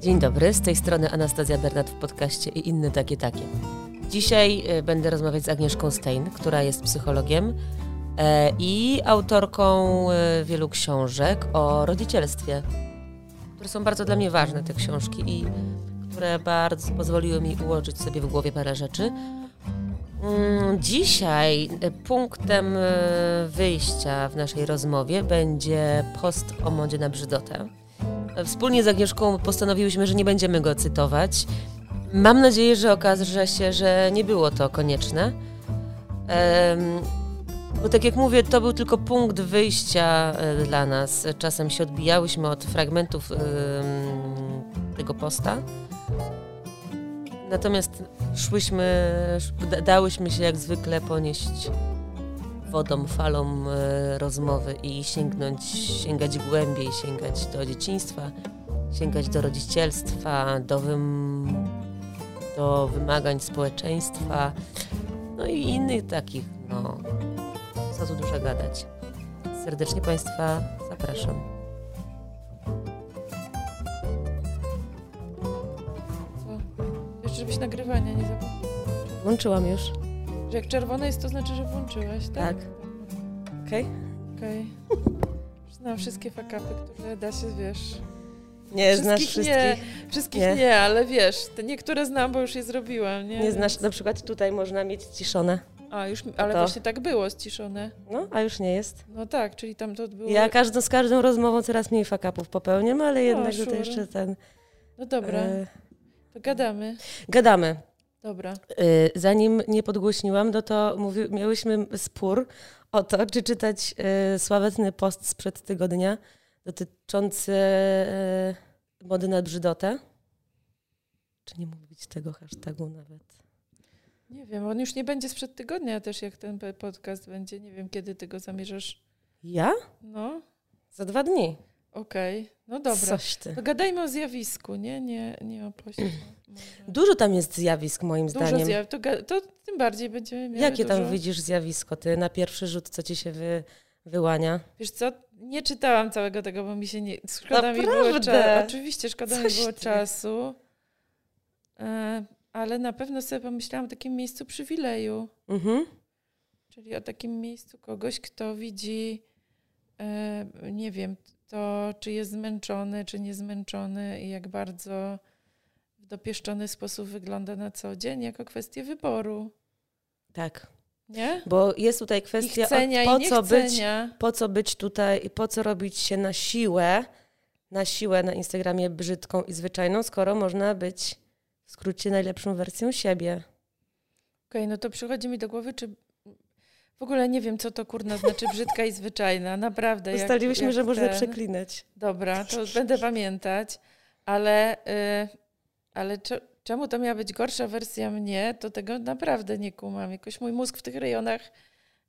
Dzień dobry, z tej strony Anastazja Bernat w podcaście i inne takie takie. Dzisiaj e, będę rozmawiać z Agnieszką Stein, która jest psychologiem e, i autorką e, wielu książek o rodzicielstwie, które są bardzo dla mnie ważne, te książki, i które bardzo pozwoliły mi ułożyć sobie w głowie parę rzeczy. Mm, dzisiaj punktem wyjścia w naszej rozmowie będzie post o modzie na brzydotę. Wspólnie z Agnieszką postanowiłyśmy, że nie będziemy go cytować. Mam nadzieję, że okaże się, że nie było to konieczne. Bo tak jak mówię, to był tylko punkt wyjścia e, dla nas. Czasem się odbijałyśmy od fragmentów tego posta. Natomiast szłyśmy, dałyśmy się jak zwykle ponieść wodą, falą e, rozmowy i sięgnąć, sięgać głębiej, sięgać do dzieciństwa, sięgać do rodzicielstwa, do, wym, do wymagań społeczeństwa, no i innych takich, no, co tu dużo gadać. Serdecznie Państwa zapraszam. Żebyś nagrywania nie zapomniał. Włączyłam już. Że jak czerwone jest, to znaczy, że włączyłaś, tak? Tak. Okej? Okej. Znam wszystkie fakapy, które da się, wiesz... Nie znasz wszystkich? Nie, wszystkich Nie. nie. ale wiesz, te niektóre znam, bo już je zrobiłam, nie? Nie znasz, na przykład tutaj można mieć ciszone. A, już, ale to? właśnie tak było, ściszone. No, a już nie jest. No tak, czyli tam to było... Ja każdą, z każdą rozmową coraz mniej fakapów popełniam, ale jednak sure. tutaj jeszcze ten... No dobra, E, to gadamy. gadamy. Dobra. Y, Zanim nie podgłośniłam, no to mówi, miałyśmy spór o to, czy czytać y, sławetny post sprzed tygodnia dotyczący y, mody na brzydotę. Czy nie mówić tego hashtagu nawet? Nie wiem, on już nie będzie sprzed tygodnia też, jak ten podcast będzie. Nie wiem, kiedy ty go zamierzasz. Ja? No, Za dwa dni. Okej. No dobra. Coś ty. To gadajmy o zjawisku, nie? Nie, nie o poście. może. Dużo tam jest zjawisk moim Dużo zdaniem. zjaw, to, to tym bardziej będziemy mieli Jakie dużo. tam widzisz zjawisko ty na pierwszy rzut, co ci się wy, wyłania? Wiesz co, nie czytałam całego tego, bo mi się nie... Szkoda mi było Naprawdę? czasu. Oczywiście, szkoda mi Coś było ty. czasu. E, ale na pewno sobie pomyślałam o takim miejscu przywileju. Mhm. Czyli o takim miejscu kogoś, kto widzi, e, nie wiem, to czy jest zmęczony, czy nie zmęczony i jak bardzo w dopieszczony sposób wygląda na co dzień, jako kwestię wyboru. Tak. Nie? Bo jest tutaj kwestia, chcenia, o, po i co być po co być tutaj i po co robić się na siłę, na siłę na Instagramie brzydką i zwyczajną, skoro można być w skrócie najlepszą wersją siebie. Okej, no to przychodzi mi do głowy, czy w ogóle nie wiem, co to kurna znaczy brzydka i zwyczajna. Naprawdę. jak- Ustaliłyśmy, jak że można ten. przeklinać. Dobra, to będę pamiętać, ale, y, ale cze- czemu to miała być gorsza wersja mnie, to tego naprawdę nie kumam. Jakoś mój mózg w tych rejonach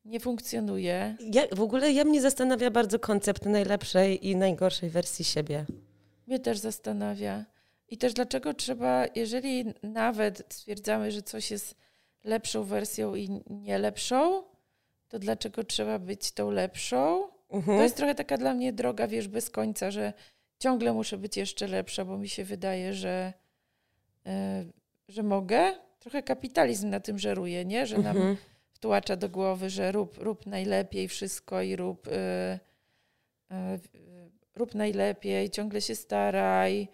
nie funkcjonuje. Ja, w ogóle ja mnie zastanawia bardzo koncept najlepszej i najgorszej wersji siebie. Mnie też zastanawia. I też dlaczego trzeba, jeżeli nawet stwierdzamy, że coś jest lepszą wersją i nie lepszą, to dlaczego trzeba być tą lepszą? Mhm. To jest trochę taka dla mnie droga, wiesz, bez końca, że ciągle muszę być jeszcze lepsza, bo mi się wydaje, że, e, że mogę. Trochę kapitalizm na tym żeruje, nie? Że nam Mhm. wtłacza do głowy, że rób, rób najlepiej wszystko i rób, y, y, rób najlepiej, ciągle się staraj,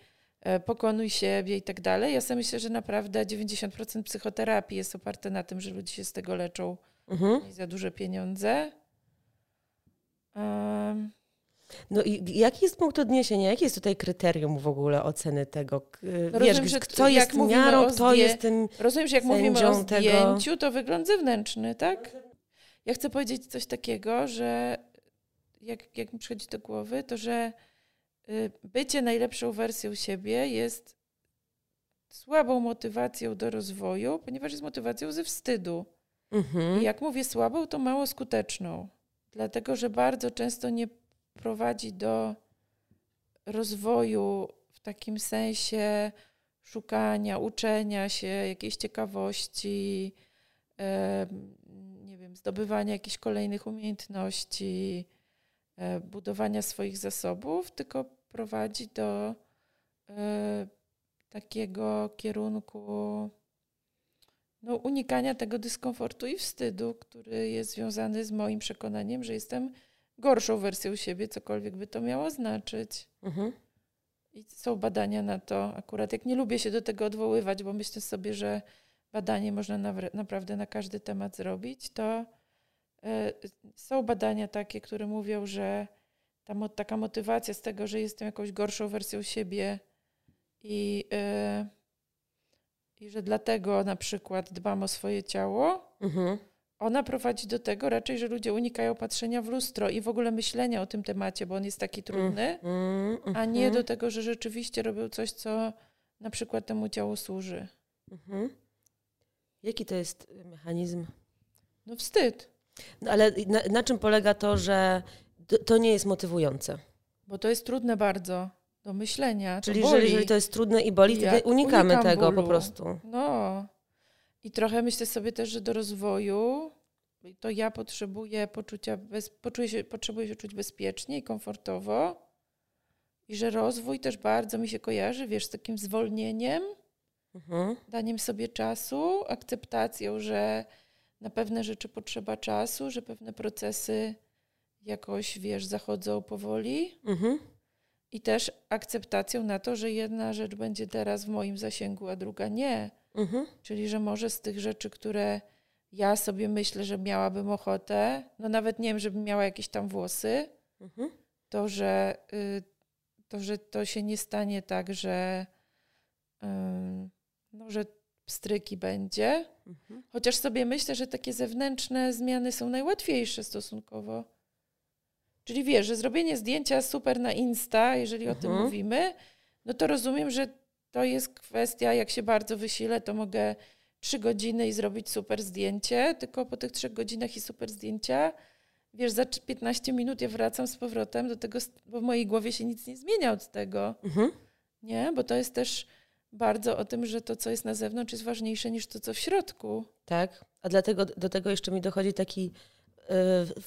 pokonuj siebie i tak dalej. Ja sobie myślę, że naprawdę 90% psychoterapii jest oparte na tym, że ludzie się z tego leczą Mhm. za duże pieniądze. Um, No i jaki jest punkt odniesienia? Jakie jest tutaj kryterium w ogóle oceny tego? No Wiesz, rozumiem, że kto jest miarą, kto zdję- jest tym... rozumiem, że jak mówimy o Sędzią tego- zdjęciu, to wygląd zewnętrzny, tak? Ja chcę powiedzieć coś takiego, że jak, jak mi przychodzi do głowy, to że y, bycie najlepszą wersją siebie jest słabą motywacją do rozwoju, ponieważ jest motywacją ze wstydu. Mhm. I jak mówię słabą, to mało skuteczną. Dlatego, że bardzo często nie prowadzi do rozwoju w takim sensie szukania, uczenia się, jakiejś ciekawości, em, nie wiem, zdobywania jakichś kolejnych umiejętności, e, budowania swoich zasobów, tylko prowadzi do e, takiego kierunku no, unikania tego dyskomfortu i wstydu, który jest związany z moim przekonaniem, że jestem gorszą wersją siebie, cokolwiek by to miało znaczyć. Mhm. I są badania na to. Akurat jak nie lubię się do tego odwoływać, bo myślę sobie, że badanie można naprawdę na każdy temat zrobić, to y, są badania takie, które mówią, że ta, taka motywacja z tego, że jestem jakąś gorszą wersją siebie i, y, i że dlatego na przykład dbam o swoje ciało, mhm. ona prowadzi do tego raczej, że ludzie unikają patrzenia w lustro i w ogóle myślenia o tym temacie, bo on jest taki trudny, mm, a nie mhm. do tego, że rzeczywiście robią coś, co na przykład temu ciału służy. Mhm. Jaki to jest mechanizm? No wstyd. No, ale na, na czym polega to, że to nie jest motywujące? Bo to jest trudne bardzo do myślenia. Czyli jeżeli, jeżeli to jest trudne i boli, to unikamy tego bólu. po prostu. No. I trochę myślę sobie też, że do rozwoju to ja potrzebuję poczucia, bez, poczuję się, potrzebuję się czuć bezpiecznie i komfortowo. I że rozwój też bardzo mi się kojarzy, wiesz, z takim zwolnieniem, mhm. daniem sobie czasu, akceptacją, że na pewne rzeczy potrzeba czasu, że pewne procesy jakoś, wiesz, zachodzą powoli. Mhm. I też akceptacją na to, że jedna rzecz będzie teraz w moim zasięgu, a druga nie. Mhm. Czyli, że może z tych rzeczy, które ja sobie myślę, że miałabym ochotę, no nawet nie wiem, żebym miała jakieś tam włosy, mhm. to, że, y, to, że to się nie stanie tak, że, y, no, że pstryki będzie. Mhm. Chociaż sobie myślę, że takie zewnętrzne zmiany są najłatwiejsze stosunkowo. Czyli wiesz, że zrobienie zdjęcia super na Insta, jeżeli o tym mhm. mówimy, no to rozumiem, że to jest kwestia, jak się bardzo wysilę, to mogę trzy godziny i zrobić super zdjęcie, tylko po tych trzech godzinach i super zdjęcia, wiesz, za 15 minut ja wracam z powrotem do tego, bo w mojej głowie się nic nie zmienia od tego. Mhm. Nie, bo to jest też bardzo o tym, że to, co jest na zewnątrz, jest ważniejsze niż to, co w środku. Tak, a dlatego do tego jeszcze mi dochodzi taki yy,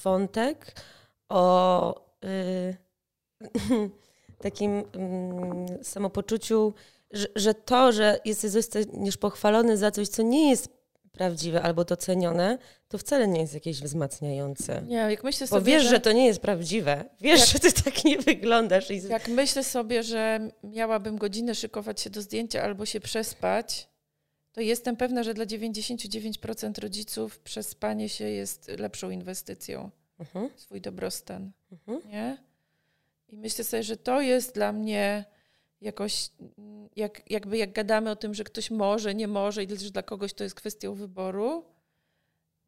wątek, o y, takim y, samopoczuciu, że, że, to, że jesteś zostaniesz pochwalony za coś, co nie jest prawdziwe albo docenione, to wcale nie jest jakieś wzmacniające. Nie, jak myślę sobie, Bo wiesz, że, że to nie jest prawdziwe. Wiesz, jak, że ty tak nie wyglądasz. I... Jak myślę sobie, że miałabym godzinę szykować się do zdjęcia albo się przespać, to jestem pewna, że dla 99% rodziców przespanie się jest lepszą inwestycją mhm. swój dobrostan. Mhm. Nie? I myślę sobie, że to jest dla mnie jakoś, jak, jakby jak gadamy o tym, że ktoś może, nie może i że dla kogoś to jest kwestią wyboru,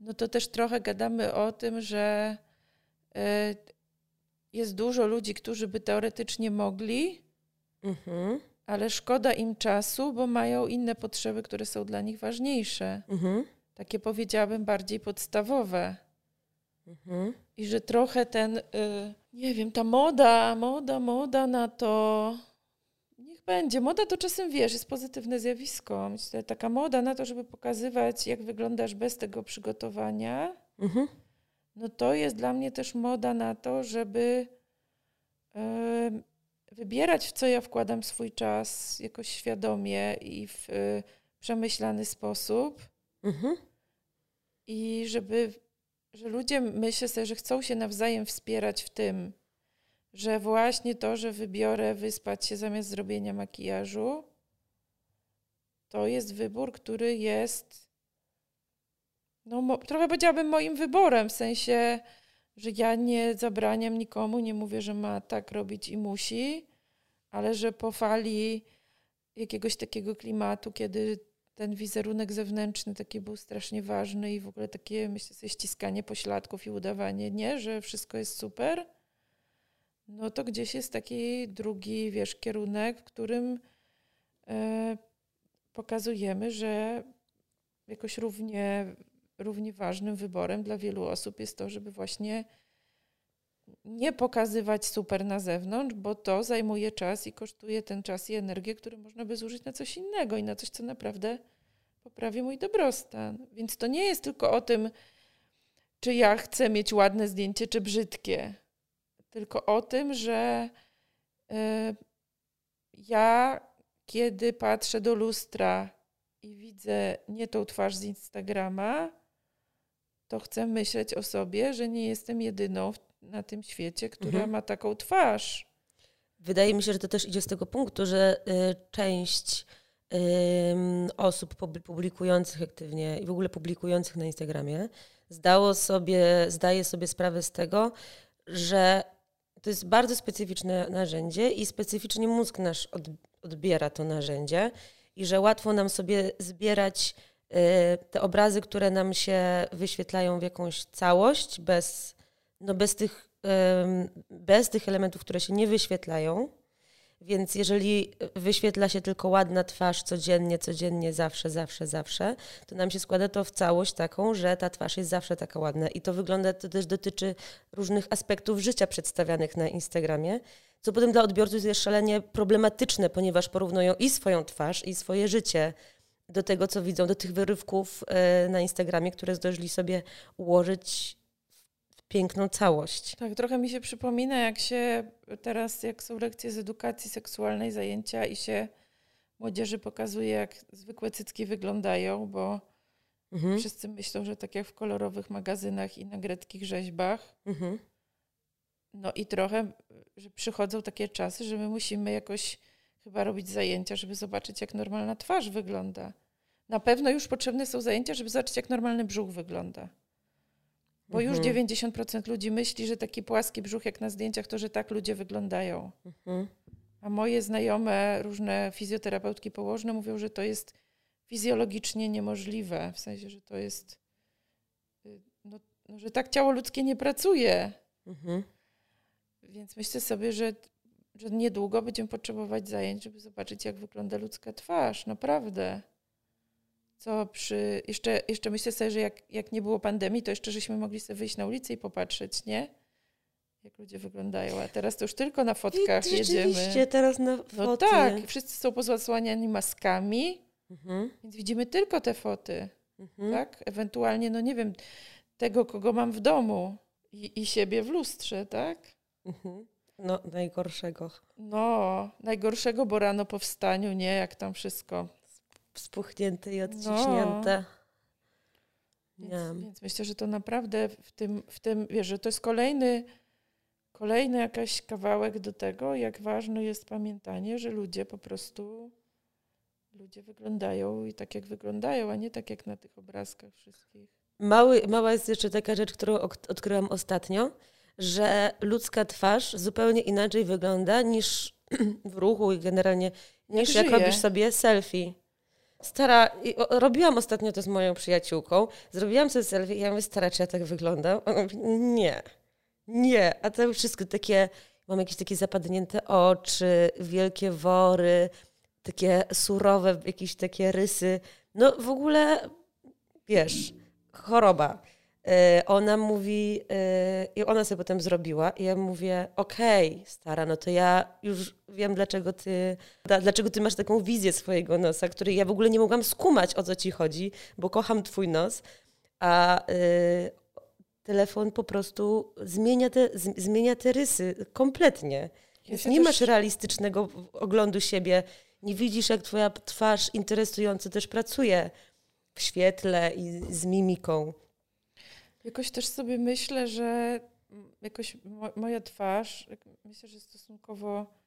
no to też trochę gadamy o tym, że y, jest dużo ludzi, którzy by teoretycznie mogli, mhm. ale szkoda im czasu, bo mają inne potrzeby, które są dla nich ważniejsze. Mhm. Takie powiedziałabym bardziej podstawowe. Mhm. I że trochę ten, y, nie wiem, ta moda, moda, moda na to, niech będzie. Moda to czasem, wiesz, jest pozytywne zjawisko. Myślę, taka moda na to, żeby pokazywać, jak wyglądasz bez tego przygotowania, mhm. no to jest dla mnie też moda na to, żeby y, wybierać, w co ja wkładam swój czas jakoś świadomie i w y, przemyślany sposób. Mhm. I żeby że ludzie myślę sobie, że chcą się nawzajem wspierać w tym, że właśnie to, że wybiorę wyspać się zamiast zrobienia makijażu, to jest wybór, który jest, no trochę powiedziałabym moim wyborem, w sensie, że ja nie zabraniam nikomu, nie mówię, że ma tak robić i musi, ale że po fali jakiegoś takiego klimatu, kiedy ten wizerunek zewnętrzny taki był strasznie ważny i w ogóle takie, myślę sobie, ściskanie pośladków i udawanie, nie, że wszystko jest super, no to gdzieś jest taki drugi, wiesz, kierunek, w którym e, pokazujemy, że jakoś równie, równie ważnym wyborem dla wielu osób jest to, żeby właśnie nie pokazywać super na zewnątrz, bo to zajmuje czas i kosztuje ten czas i energię, który można by zużyć na coś innego i na coś, co naprawdę poprawi mój dobrostan. Więc to nie jest tylko o tym, czy ja chcę mieć ładne zdjęcie, czy brzydkie. Tylko o tym, że y, ja, kiedy patrzę do lustra i widzę nie tą twarz z Instagrama, to chcę myśleć o sobie, że nie jestem jedyną na tym świecie, która mhm. ma taką twarz. Wydaje mi się, że to też idzie z tego punktu, że y, część y, osób publikujących aktywnie i w ogóle publikujących na Instagramie zdało sobie, zdaje sobie sprawę z tego, że to jest bardzo specyficzne narzędzie i specyficznie mózg nasz od, odbiera to narzędzie i że łatwo nam sobie zbierać y, te obrazy, które nam się wyświetlają w jakąś całość, bez, no bez, tych, bez tych elementów, które się nie wyświetlają. Więc jeżeli wyświetla się tylko ładna twarz codziennie, codziennie, zawsze, zawsze, zawsze, to nam się składa to w całość taką, że ta twarz jest zawsze taka ładna. I to wygląda, to też dotyczy różnych aspektów życia przedstawianych na Instagramie, co potem dla odbiorców jest szalenie problematyczne, ponieważ porównują i swoją twarz, i swoje życie do tego, co widzą, do tych wyrywków e, na Instagramie, które zdążyli sobie ułożyć piękną całość. Tak, trochę mi się przypomina, jak się teraz, jak są lekcje z edukacji seksualnej, zajęcia i się młodzieży pokazuje, jak zwykłe cycki wyglądają, bo mhm. wszyscy myślą, że tak jak w kolorowych magazynach i na greckich rzeźbach. Mhm. No i trochę, że przychodzą takie czasy, że my musimy jakoś chyba robić zajęcia, żeby zobaczyć, jak normalna twarz wygląda. Na pewno już potrzebne są zajęcia, żeby zobaczyć, jak normalny brzuch wygląda. Bo mhm. już 90% ludzi myśli, że taki płaski brzuch jak na zdjęciach, to że tak ludzie wyglądają. Mhm. A moje znajome, różne fizjoterapeutki położne mówią, że to jest fizjologicznie niemożliwe. W sensie, że to jest. Y, no, no że tak ciało ludzkie nie pracuje. Mhm. Więc myślę sobie, że, że niedługo będziemy potrzebować zajęć, żeby zobaczyć, jak wygląda ludzka twarz. Naprawdę co przy, jeszcze, jeszcze myślę sobie, że jak, jak nie było pandemii, to jeszcze żeśmy mogli sobie wyjść na ulicę i popatrzeć, nie? Jak ludzie wyglądają, a teraz to już tylko na fotkach I, jedziemy. Rzeczywiście, teraz na foty. No tak, wszyscy są pozasłaniani maskami, mhm. więc widzimy tylko te foty, mhm. tak? Ewentualnie, no nie wiem, tego, kogo mam w domu i, i siebie w lustrze, tak? Mhm. No, najgorszego. No, najgorszego, bo rano po wstaniu, nie? Jak tam wszystko spuchnięte i odciśnięte. No. Więc, więc, myślę, że to naprawdę w tym, w tym, wiesz, że to jest kolejny, kolejny jakaś kawałek do tego, jak ważne jest pamiętanie, że ludzie po prostu ludzie wyglądają i tak jak wyglądają, a nie tak jak na tych obrazkach wszystkich. Mały, mała jest jeszcze taka rzecz, którą odkryłam ostatnio, że ludzka twarz zupełnie inaczej wygląda niż w ruchu i generalnie niż jak, jak robisz sobie selfie stara, robiłam ostatnio to z moją przyjaciółką, zrobiłam sobie selfie i ja mówię, stara, czy ja tak wyglądam? Ona mówi, nie, nie, a to wszystko takie, mam jakieś takie zapadnięte oczy, wielkie wory, takie surowe, jakieś takie rysy, no w ogóle, wiesz, choroba. Y, ona mówi, y, i ona sobie potem zrobiła, i ja mówię: Okej, okay, stara, no to ja już wiem, dlaczego ty, dlaczego ty masz taką wizję swojego nosa, której ja w ogóle nie mogłam skumać, o co ci chodzi, bo kocham twój nos. A y, telefon po prostu zmienia te, zmienia te rysy kompletnie. Więc nie też... masz realistycznego oglądu siebie, nie widzisz, jak twoja twarz interesująco też pracuje w świetle i z mimiką. Jakoś też sobie myślę, że jakoś mo moja twarz, myślę, że stosunkowo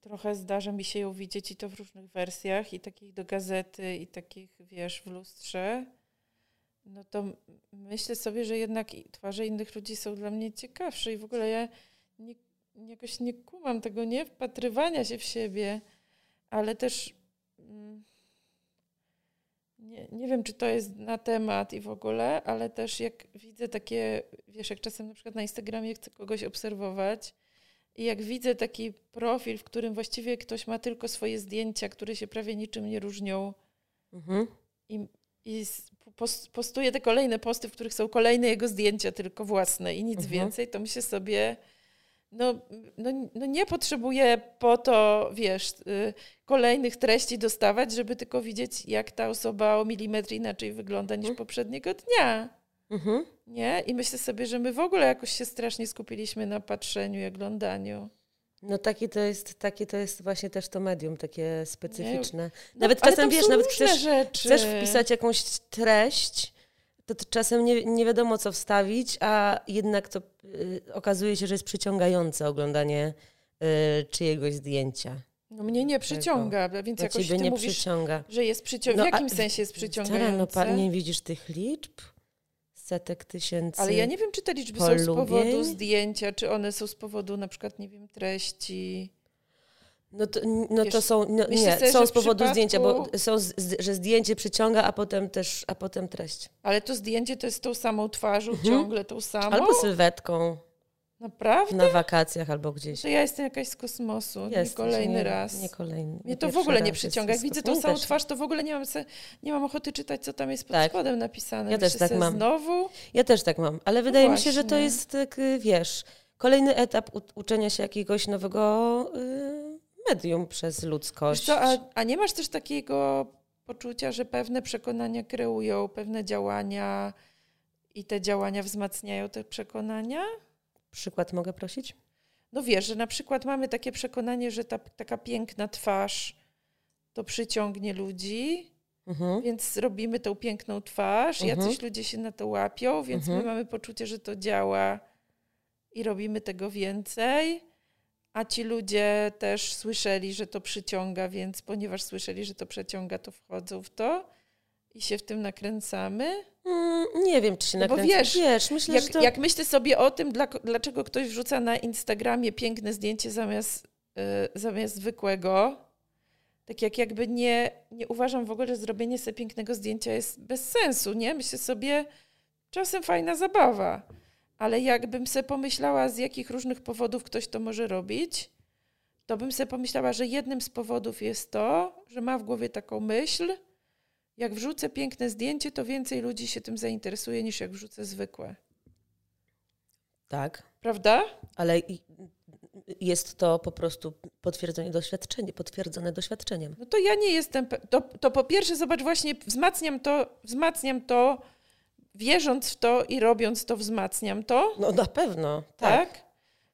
trochę zdarza mi się ją widzieć i to w różnych wersjach, i takich do gazety, i takich, wiesz, w lustrze. No to myślę sobie, że jednak twarze innych ludzi są dla mnie ciekawsze i w ogóle ja nie, jakoś nie kumam tego, nie wpatrywania się w siebie, ale też. Mm, nie, nie wiem, czy to jest na temat i w ogóle, ale też jak widzę takie, wiesz, jak czasem na przykład na Instagramie chcę kogoś obserwować i jak widzę taki profil, w którym właściwie ktoś ma tylko swoje zdjęcia, które się prawie niczym nie różnią mhm. i, i postuje te kolejne posty, w których są kolejne jego zdjęcia, tylko własne i nic mhm. więcej, to myślę sobie no, no, no nie potrzebuję po to, wiesz, y, kolejnych treści dostawać, żeby tylko widzieć, jak ta osoba o milimetr inaczej wygląda niż mhm. poprzedniego dnia. Mhm. Nie? I myślę sobie, że my w ogóle jakoś się strasznie skupiliśmy na patrzeniu i oglądaniu. No takie to jest, takie to jest właśnie też to medium, takie specyficzne. No, nawet czasem wiesz, nawet chcesz, rzeczy. chcesz wpisać jakąś treść, to, to czasem nie, nie wiadomo co wstawić, a jednak to y, okazuje się, że jest przyciągające oglądanie y, czyjegoś zdjęcia. No mnie nie przyciąga, więc Na jakoś ciebie ty nie mówisz, przyciąga. że jest przyciągające. No, w jakim a- sensie jest Tara, przyciągające? no pa, nie widzisz tych liczb? Setek tysięcy. Ale ja nie wiem, czy te liczby są z powodu polubień. zdjęcia, czy one są z powodu na przykład, nie wiem, treści. No to, no to są, no, myślę nie, sobie, są z powodu przypadku- zdjęcia, bo są, z, że zdjęcie przyciąga, a potem też, a potem treść. Ale to zdjęcie to jest tą samą twarzą, Mhm. ciągle tą samą. Albo sylwetką Naprawdę? na wakacjach, albo gdzieś. To ja jestem jakaś z kosmosu. nie Jesteś, kolejny nie, raz. Nie kolejny. Mnie to w ogóle nie przyciąga. Jak widzę tą samą też. twarz, to w ogóle nie mam, se, nie mam ochoty czytać, co tam jest pod Tak. spodem napisane. Ja też Myślę tak sobie, mam. Znowu? Ja też tak mam, ale wydaje mi się, że to jest, tak, y, wiesz, kolejny etap u, uczenia się jakiegoś nowego y, medium przez ludzkość. co, a, a nie masz też takiego poczucia, że pewne przekonania kreują, pewne działania i te działania wzmacniają te przekonania? Przykład mogę prosić? No wiesz, że na przykład mamy takie przekonanie, że ta taka piękna twarz to przyciągnie ludzi, Mhm. więc robimy tą piękną twarz, Mhm. jacyś ludzie się na to łapią, więc Mhm. my mamy poczucie, że to działa i robimy tego więcej. A ci ludzie też słyszeli, że to przyciąga, więc ponieważ słyszeli, że to przeciąga, to wchodzą w to i się w tym nakręcamy. Mm, nie wiem, czy się No bo nakręcę. wiesz, wiesz myślę, Jak, że to... jak myślę sobie o tym, dla, dlaczego ktoś wrzuca na Instagramie piękne zdjęcie zamiast, y, zamiast zwykłego, tak jak jakby nie, nie uważam w ogóle, że zrobienie sobie pięknego zdjęcia jest bez sensu, nie? Myślę sobie, czasem fajna zabawa, ale jakbym sobie pomyślała, z jakich różnych powodów ktoś to może robić, to bym sobie pomyślała, że jednym z powodów jest to, że ma w głowie taką myśl, jak wrzucę piękne zdjęcie, to więcej ludzi się tym zainteresuje niż jak wrzucę zwykłe. Tak, Prawda? ale jest to po prostu potwierdzone doświadczenie, potwierdzone doświadczeniem. No to ja nie jestem. To, to po pierwsze, zobacz, właśnie wzmacniam to, wzmacniam to, wierząc w to i robiąc to, wzmacniam to, No na pewno, tak. tak?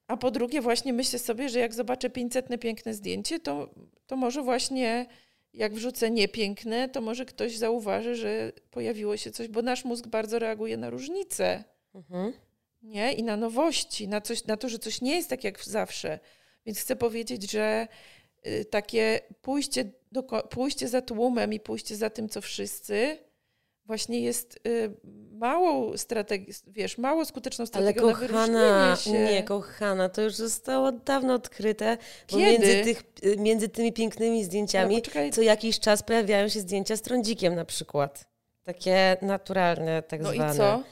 A po drugie, właśnie myślę sobie, że jak zobaczę 500 piękne zdjęcie, to, to może właśnie jak wrzucę niepiękne, to może ktoś zauważy, że pojawiło się coś, bo nasz mózg bardzo reaguje na różnice. Mhm. nie? I na nowości, na, coś, na to, że coś nie jest tak jak zawsze. Więc chcę powiedzieć, że y, takie pójście, do, pójście za tłumem i pójście za tym, co wszyscy, właśnie jest y, małą strategią, wiesz, mało skuteczną Ale strategią na kochana, nie kochana, to już zostało dawno odkryte, bo Kiedy? między, tych, między tymi pięknymi zdjęciami No, co jakiś czas pojawiają się zdjęcia z trądzikiem na przykład. Takie naturalne, tak No zwane. i co?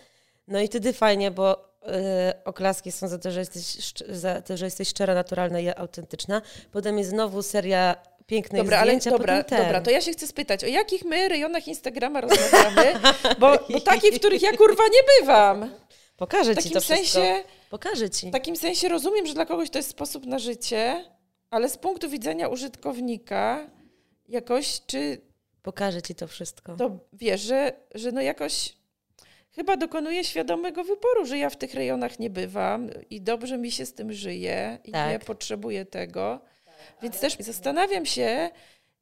No i wtedy fajnie, bo y, oklaski są za to, że jesteś, za to, że jesteś szczera, naturalna i autentyczna. Potem jest znowu seria pięknych Dobra, ale zdjęć, a dobra, ten. dobra, to ja się chcę spytać, o jakich my rejonach Instagrama rozmawiamy, bo, bo takich, w których ja kurwa nie bywam. Pokażę ci to wszystko. sensie, Pokażę ci. W takim sensie rozumiem, że dla kogoś to jest sposób na życie, ale z punktu widzenia użytkownika jakoś, czy Pokażę ci to wszystko. to wiesz, że, że no jakoś chyba dokonuję świadomego wyboru, że ja w tych rejonach nie bywam i dobrze mi się z tym żyje i Tak. nie potrzebuję tego. Więc też zastanawiam się,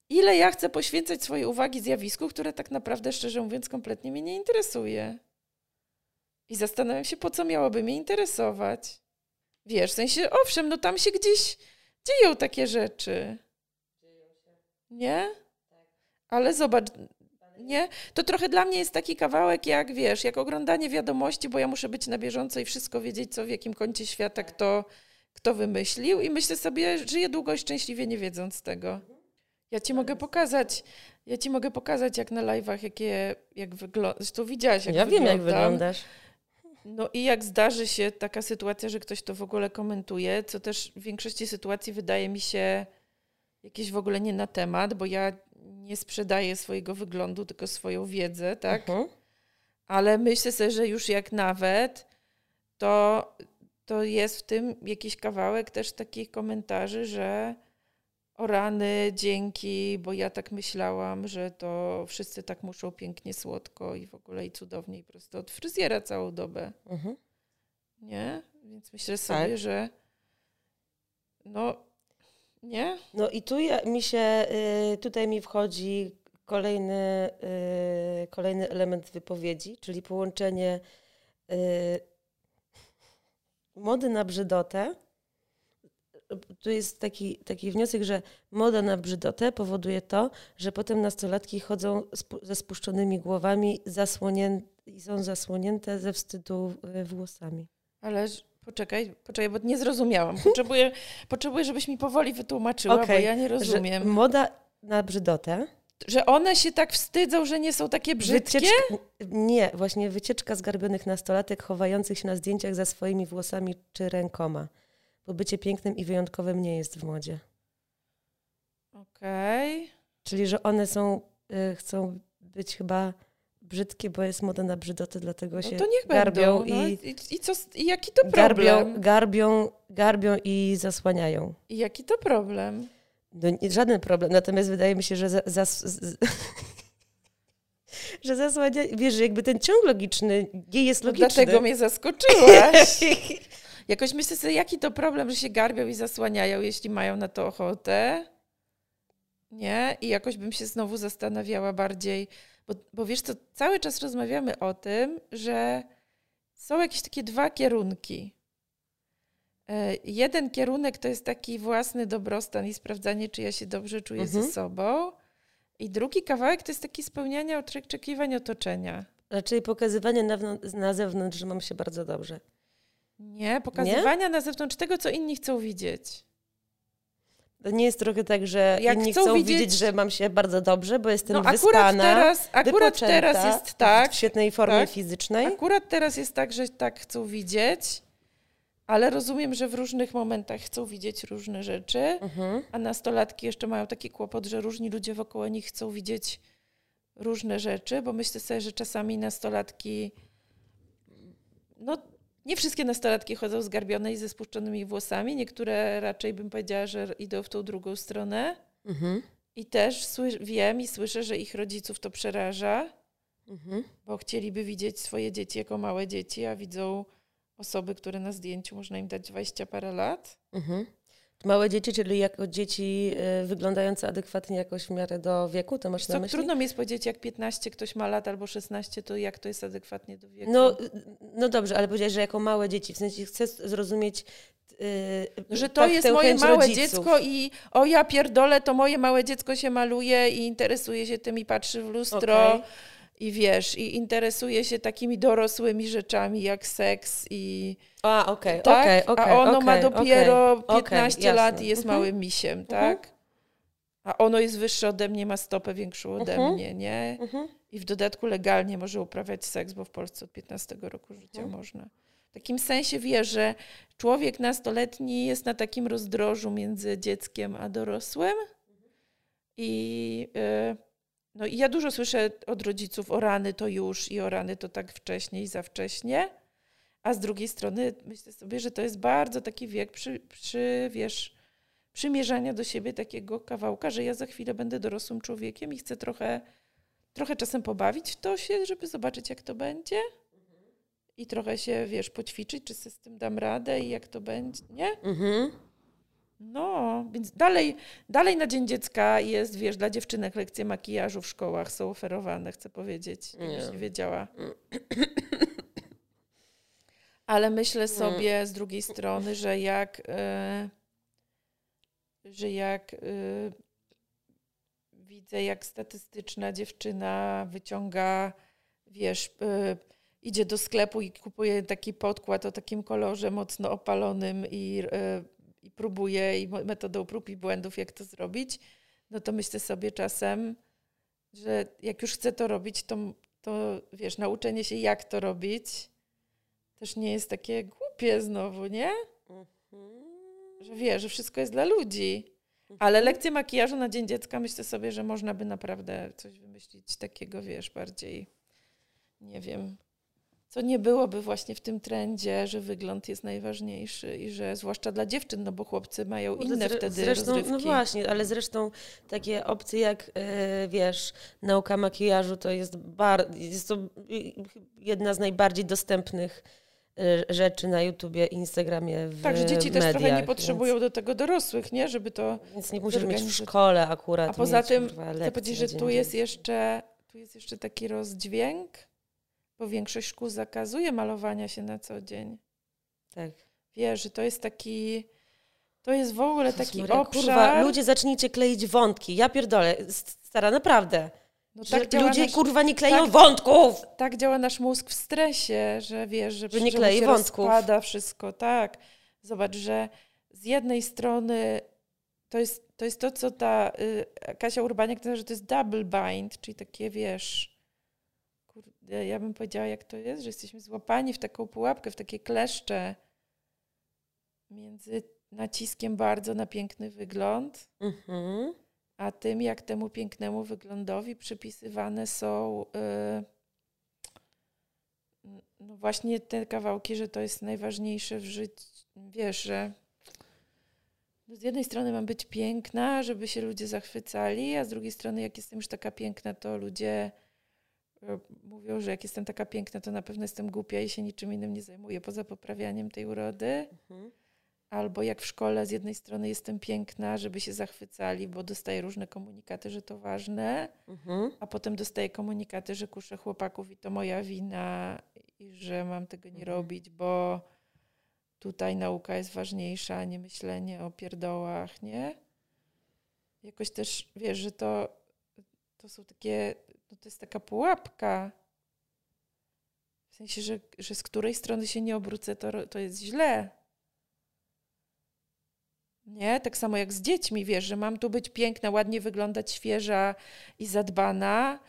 ile ja chcę poświęcać swojej uwagi zjawisku, które tak naprawdę, szczerze mówiąc, kompletnie mnie nie interesuje. I zastanawiam się, po co miałoby mnie interesować. Wiesz, w sensie, owszem, no tam się gdzieś dzieją takie rzeczy. Nie? Ale zobacz, nie? To trochę dla mnie jest taki kawałek, jak wiesz, jak oglądanie wiadomości, bo ja muszę być na bieżąco i wszystko wiedzieć, co w jakim kącie świata kto, kto wymyślił. I myślę sobie, żyję długo i szczęśliwie nie wiedząc tego. Ja ci mogę pokazać, ja ci mogę pokazać, jak na live'ach, jakie, jak wygląda. Zresztą widziałaś, jak ja wiem, jak wyglądam. wyglądasz. No i jak zdarzy się taka sytuacja, że ktoś to w ogóle komentuje, co też w większości sytuacji wydaje mi się jakieś w ogóle nie na temat, bo ja nie sprzedaję swojego wyglądu, tylko swoją wiedzę, tak? Mhm. Ale myślę sobie, że już jak nawet, to, to jest w tym jakiś kawałek też takich komentarzy, że o rany, dzięki, bo ja tak myślałam, że to wszyscy tak muszą pięknie, słodko i w ogóle i cudownie i prosto od fryzjera całą dobę. Mhm. Nie? Więc myślę sobie, Tak. że no, nie? No i tu ja, mi się, y, tutaj mi wchodzi kolejny, y, kolejny element wypowiedzi, czyli połączenie y, mody na brzydotę. Tu jest taki, taki wniosek, że moda na brzydotę powoduje to, że potem nastolatki chodzą spu- ze spuszczonymi głowami i są zasłonięte ze wstydu y, włosami. Ale poczekaj, poczekaj, bo nie zrozumiałam. Potrzebuję, potrzebuję żebyś mi powoli wytłumaczyła, bo Okej, ja nie rozumiem. moda na brzydotę Że, one się tak wstydzą, że nie są takie brzydkie? Wycieczka, nie, właśnie wycieczka zgarbionych nastolatek chowających się na zdjęciach za swoimi włosami czy rękoma. Bo bycie pięknym i wyjątkowym nie jest w modzie. Okej. Czyli, że one są, y, chcą być chyba brzydkie, bo jest moda na brzydotę, dlatego No się to niech garbią będą. No, i, i, i, co, I jaki to garbią, problem? garbią, garbią i zasłaniają. I jaki to problem? No, nie, żaden problem, natomiast wydaje mi się, że za, zas- z, że zasłania, wiesz, że jakby ten ciąg logiczny nie jest No logiczny. dlatego mnie zaskoczyłaś. Jakoś myślę sobie, jaki to problem, że się garbią i zasłaniają, jeśli mają na to ochotę. Nie? I jakoś bym się znowu zastanawiała bardziej, bo, bo wiesz co, cały czas rozmawiamy o tym, że są jakieś takie dwa kierunki. E, Jeden kierunek to jest taki własny dobrostan i sprawdzanie, czy ja się dobrze czuję Mhm. ze sobą. I drugi kawałek to jest takie spełnianie oczekiwań otoczenia. Raczej pokazywanie na, na zewnątrz, że mam się bardzo dobrze. Nie, pokazywania na zewnątrz tego, co inni chcą widzieć. To nie jest trochę tak, że Jak inni chcą chcą widzieć- widzieć, że mam się bardzo dobrze, bo jestem No akurat wyspana, teraz, akurat teraz jest tak, w świetnej formie tak. fizycznej. akurat teraz jest tak, że tak chcą widzieć, ale rozumiem, że w różnych momentach chcą widzieć różne rzeczy, Mhm. a nastolatki jeszcze mają taki kłopot, że różni ludzie wokoło nich chcą widzieć różne rzeczy, bo myślę sobie, że czasami nastolatki, no nie wszystkie nastolatki chodzą zgarbione i ze spuszczonymi włosami, niektóre raczej bym powiedziała, że idą w tą drugą stronę. Mhm. I też sły- wiem i słyszę, że ich rodziców to przeraża, Mhm. bo chcieliby widzieć swoje dzieci jako małe dzieci, a widzą osoby, które na zdjęciu można im dać 20 parę lat. Mhm. Małe dzieci, czyli jako dzieci y, wyglądające adekwatnie jakoś w miarę do wieku, to masz na Co myśli? trudno mi jest powiedzieć, jak 15 ktoś ma lat albo 16, to jak to jest adekwatnie do wieku. No, y, no dobrze, ale powiedziałeś, że jako małe dzieci, w sensie chcę zrozumieć y, że to tak, jest moje małe rodziców. dziecko i o ja pierdolę, to moje małe dziecko się maluje i interesuje się tym i patrzy w lustro. Okej. I wiesz, i interesuje się takimi dorosłymi rzeczami jak seks i A, okej, tak, okej, okej. a ono ma dopiero okej, 15 okej, lat i jest Mhm. małym misiem, tak? A ono jest wyższe ode mnie, ma stopę większą ode Mhm. mnie, nie? Mhm. I w dodatku legalnie może uprawiać seks, bo w Polsce od 15 roku życia Mhm. można. W takim sensie wie, że człowiek nastoletni jest na takim rozdrożu między dzieckiem a dorosłym. I, y, no i ja dużo słyszę od rodziców o rany to już i o rany to tak wcześnie i za wcześnie. A z drugiej strony myślę sobie, że to jest bardzo taki wiek przy, przy wiesz, przymierzania do siebie takiego kawałka, że ja za chwilę będę dorosłym człowiekiem i chcę trochę, trochę czasem pobawić w to się, żeby zobaczyć, jak to będzie. I trochę się, wiesz, poćwiczyć, czy sobie z tym dam radę i jak to będzie, nie? Mhm. No, więc dalej, dalej na Dzień Dziecka jest, wiesz, dla dziewczynek lekcje makijażu w szkołach są oferowane, chcę powiedzieć, żebyś Nie. wiedziała. Ale myślę sobie z drugiej strony, że jak, e, że jak e, widzę, jak statystyczna dziewczyna wyciąga, wiesz, e, idzie do sklepu i kupuje taki podkład o takim kolorze mocno opalonym i, i próbuje i metodą prób i błędów, jak to zrobić, no to myślę sobie czasem, że jak już chcę to robić, to, to wiesz, nauczenie się, jak to robić, też nie jest takie głupie znowu, nie? Że wiesz, że wszystko jest dla ludzi. Ale lekcje makijażu na Dzień Dziecka myślę sobie, że można by naprawdę coś wymyślić takiego, wiesz, bardziej, nie wiem, co nie byłoby właśnie w tym trendzie, że wygląd jest najważniejszy i że zwłaszcza dla dziewczyn, no bo chłopcy mają inne Zre- wtedy zresztą, rozrywki. No właśnie, ale zresztą takie opcje jak, e, wiesz, nauka makijażu to jest, bar- jest to jedna z najbardziej dostępnych e, rzeczy na YouTubie, Instagramie, w tak, że dzieci też mediach, trochę nie więc- potrzebują do tego dorosłych, nie? Żeby to... Więc nie musisz mieć w szkole akurat. A poza mieć, tym kurwa, chcę powiedzieć, że tu jest jeszcze, tu jest jeszcze taki rozdźwięk, bo większość szkół zakazuje malowania się na co dzień. Tak. Wiesz, że to jest taki... To jest w ogóle taki Maria, obszar... Kurwa, ludzie zacznijcie kleić wątki. Ja pierdolę, stara, naprawdę. no tak ludzie nasz, kurwa nie kleją tak- wątków! tak działa nasz mózg w stresie, że wiesz, że, Że nie klei wątków. rozpada wszystko, tak. Zobacz, że z jednej strony to jest to, jest to co ta y, Kasia Urbaniak nazywa, że to jest double bind, czyli takie, wiesz, ja bym powiedziała, jak to jest, że jesteśmy złapani w taką pułapkę, w takie kleszcze między naciskiem bardzo na piękny wygląd, Mhm. a tym, jak temu pięknemu wyglądowi przypisywane są y, no właśnie te kawałki, że to jest najważniejsze w życiu. Wiesz, że no z jednej strony mam być piękna, żeby się ludzie zachwycali, a z drugiej strony, jak jestem już taka piękna, to ludzie mówią, że jak jestem taka piękna, to na pewno jestem głupia i się niczym innym nie zajmuję poza poprawianiem tej urody. Mhm. Albo jak w szkole z jednej strony jestem piękna, żeby się zachwycali, bo dostaję różne komunikaty, że to ważne, Mhm. a potem dostaję komunikaty, że kuszę chłopaków i to moja wina i że mam tego nie Mhm. robić, bo tutaj nauka jest ważniejsza, a nie myślenie o pierdołach, nie? Jakoś też wiesz, że to, to są takie, no to jest taka pułapka. W sensie, że, że z której strony się nie obrócę, to, to jest źle. Nie? Tak samo jak z dziećmi, wiesz, że mam tu być piękna, ładnie wyglądać, świeża i zadbana,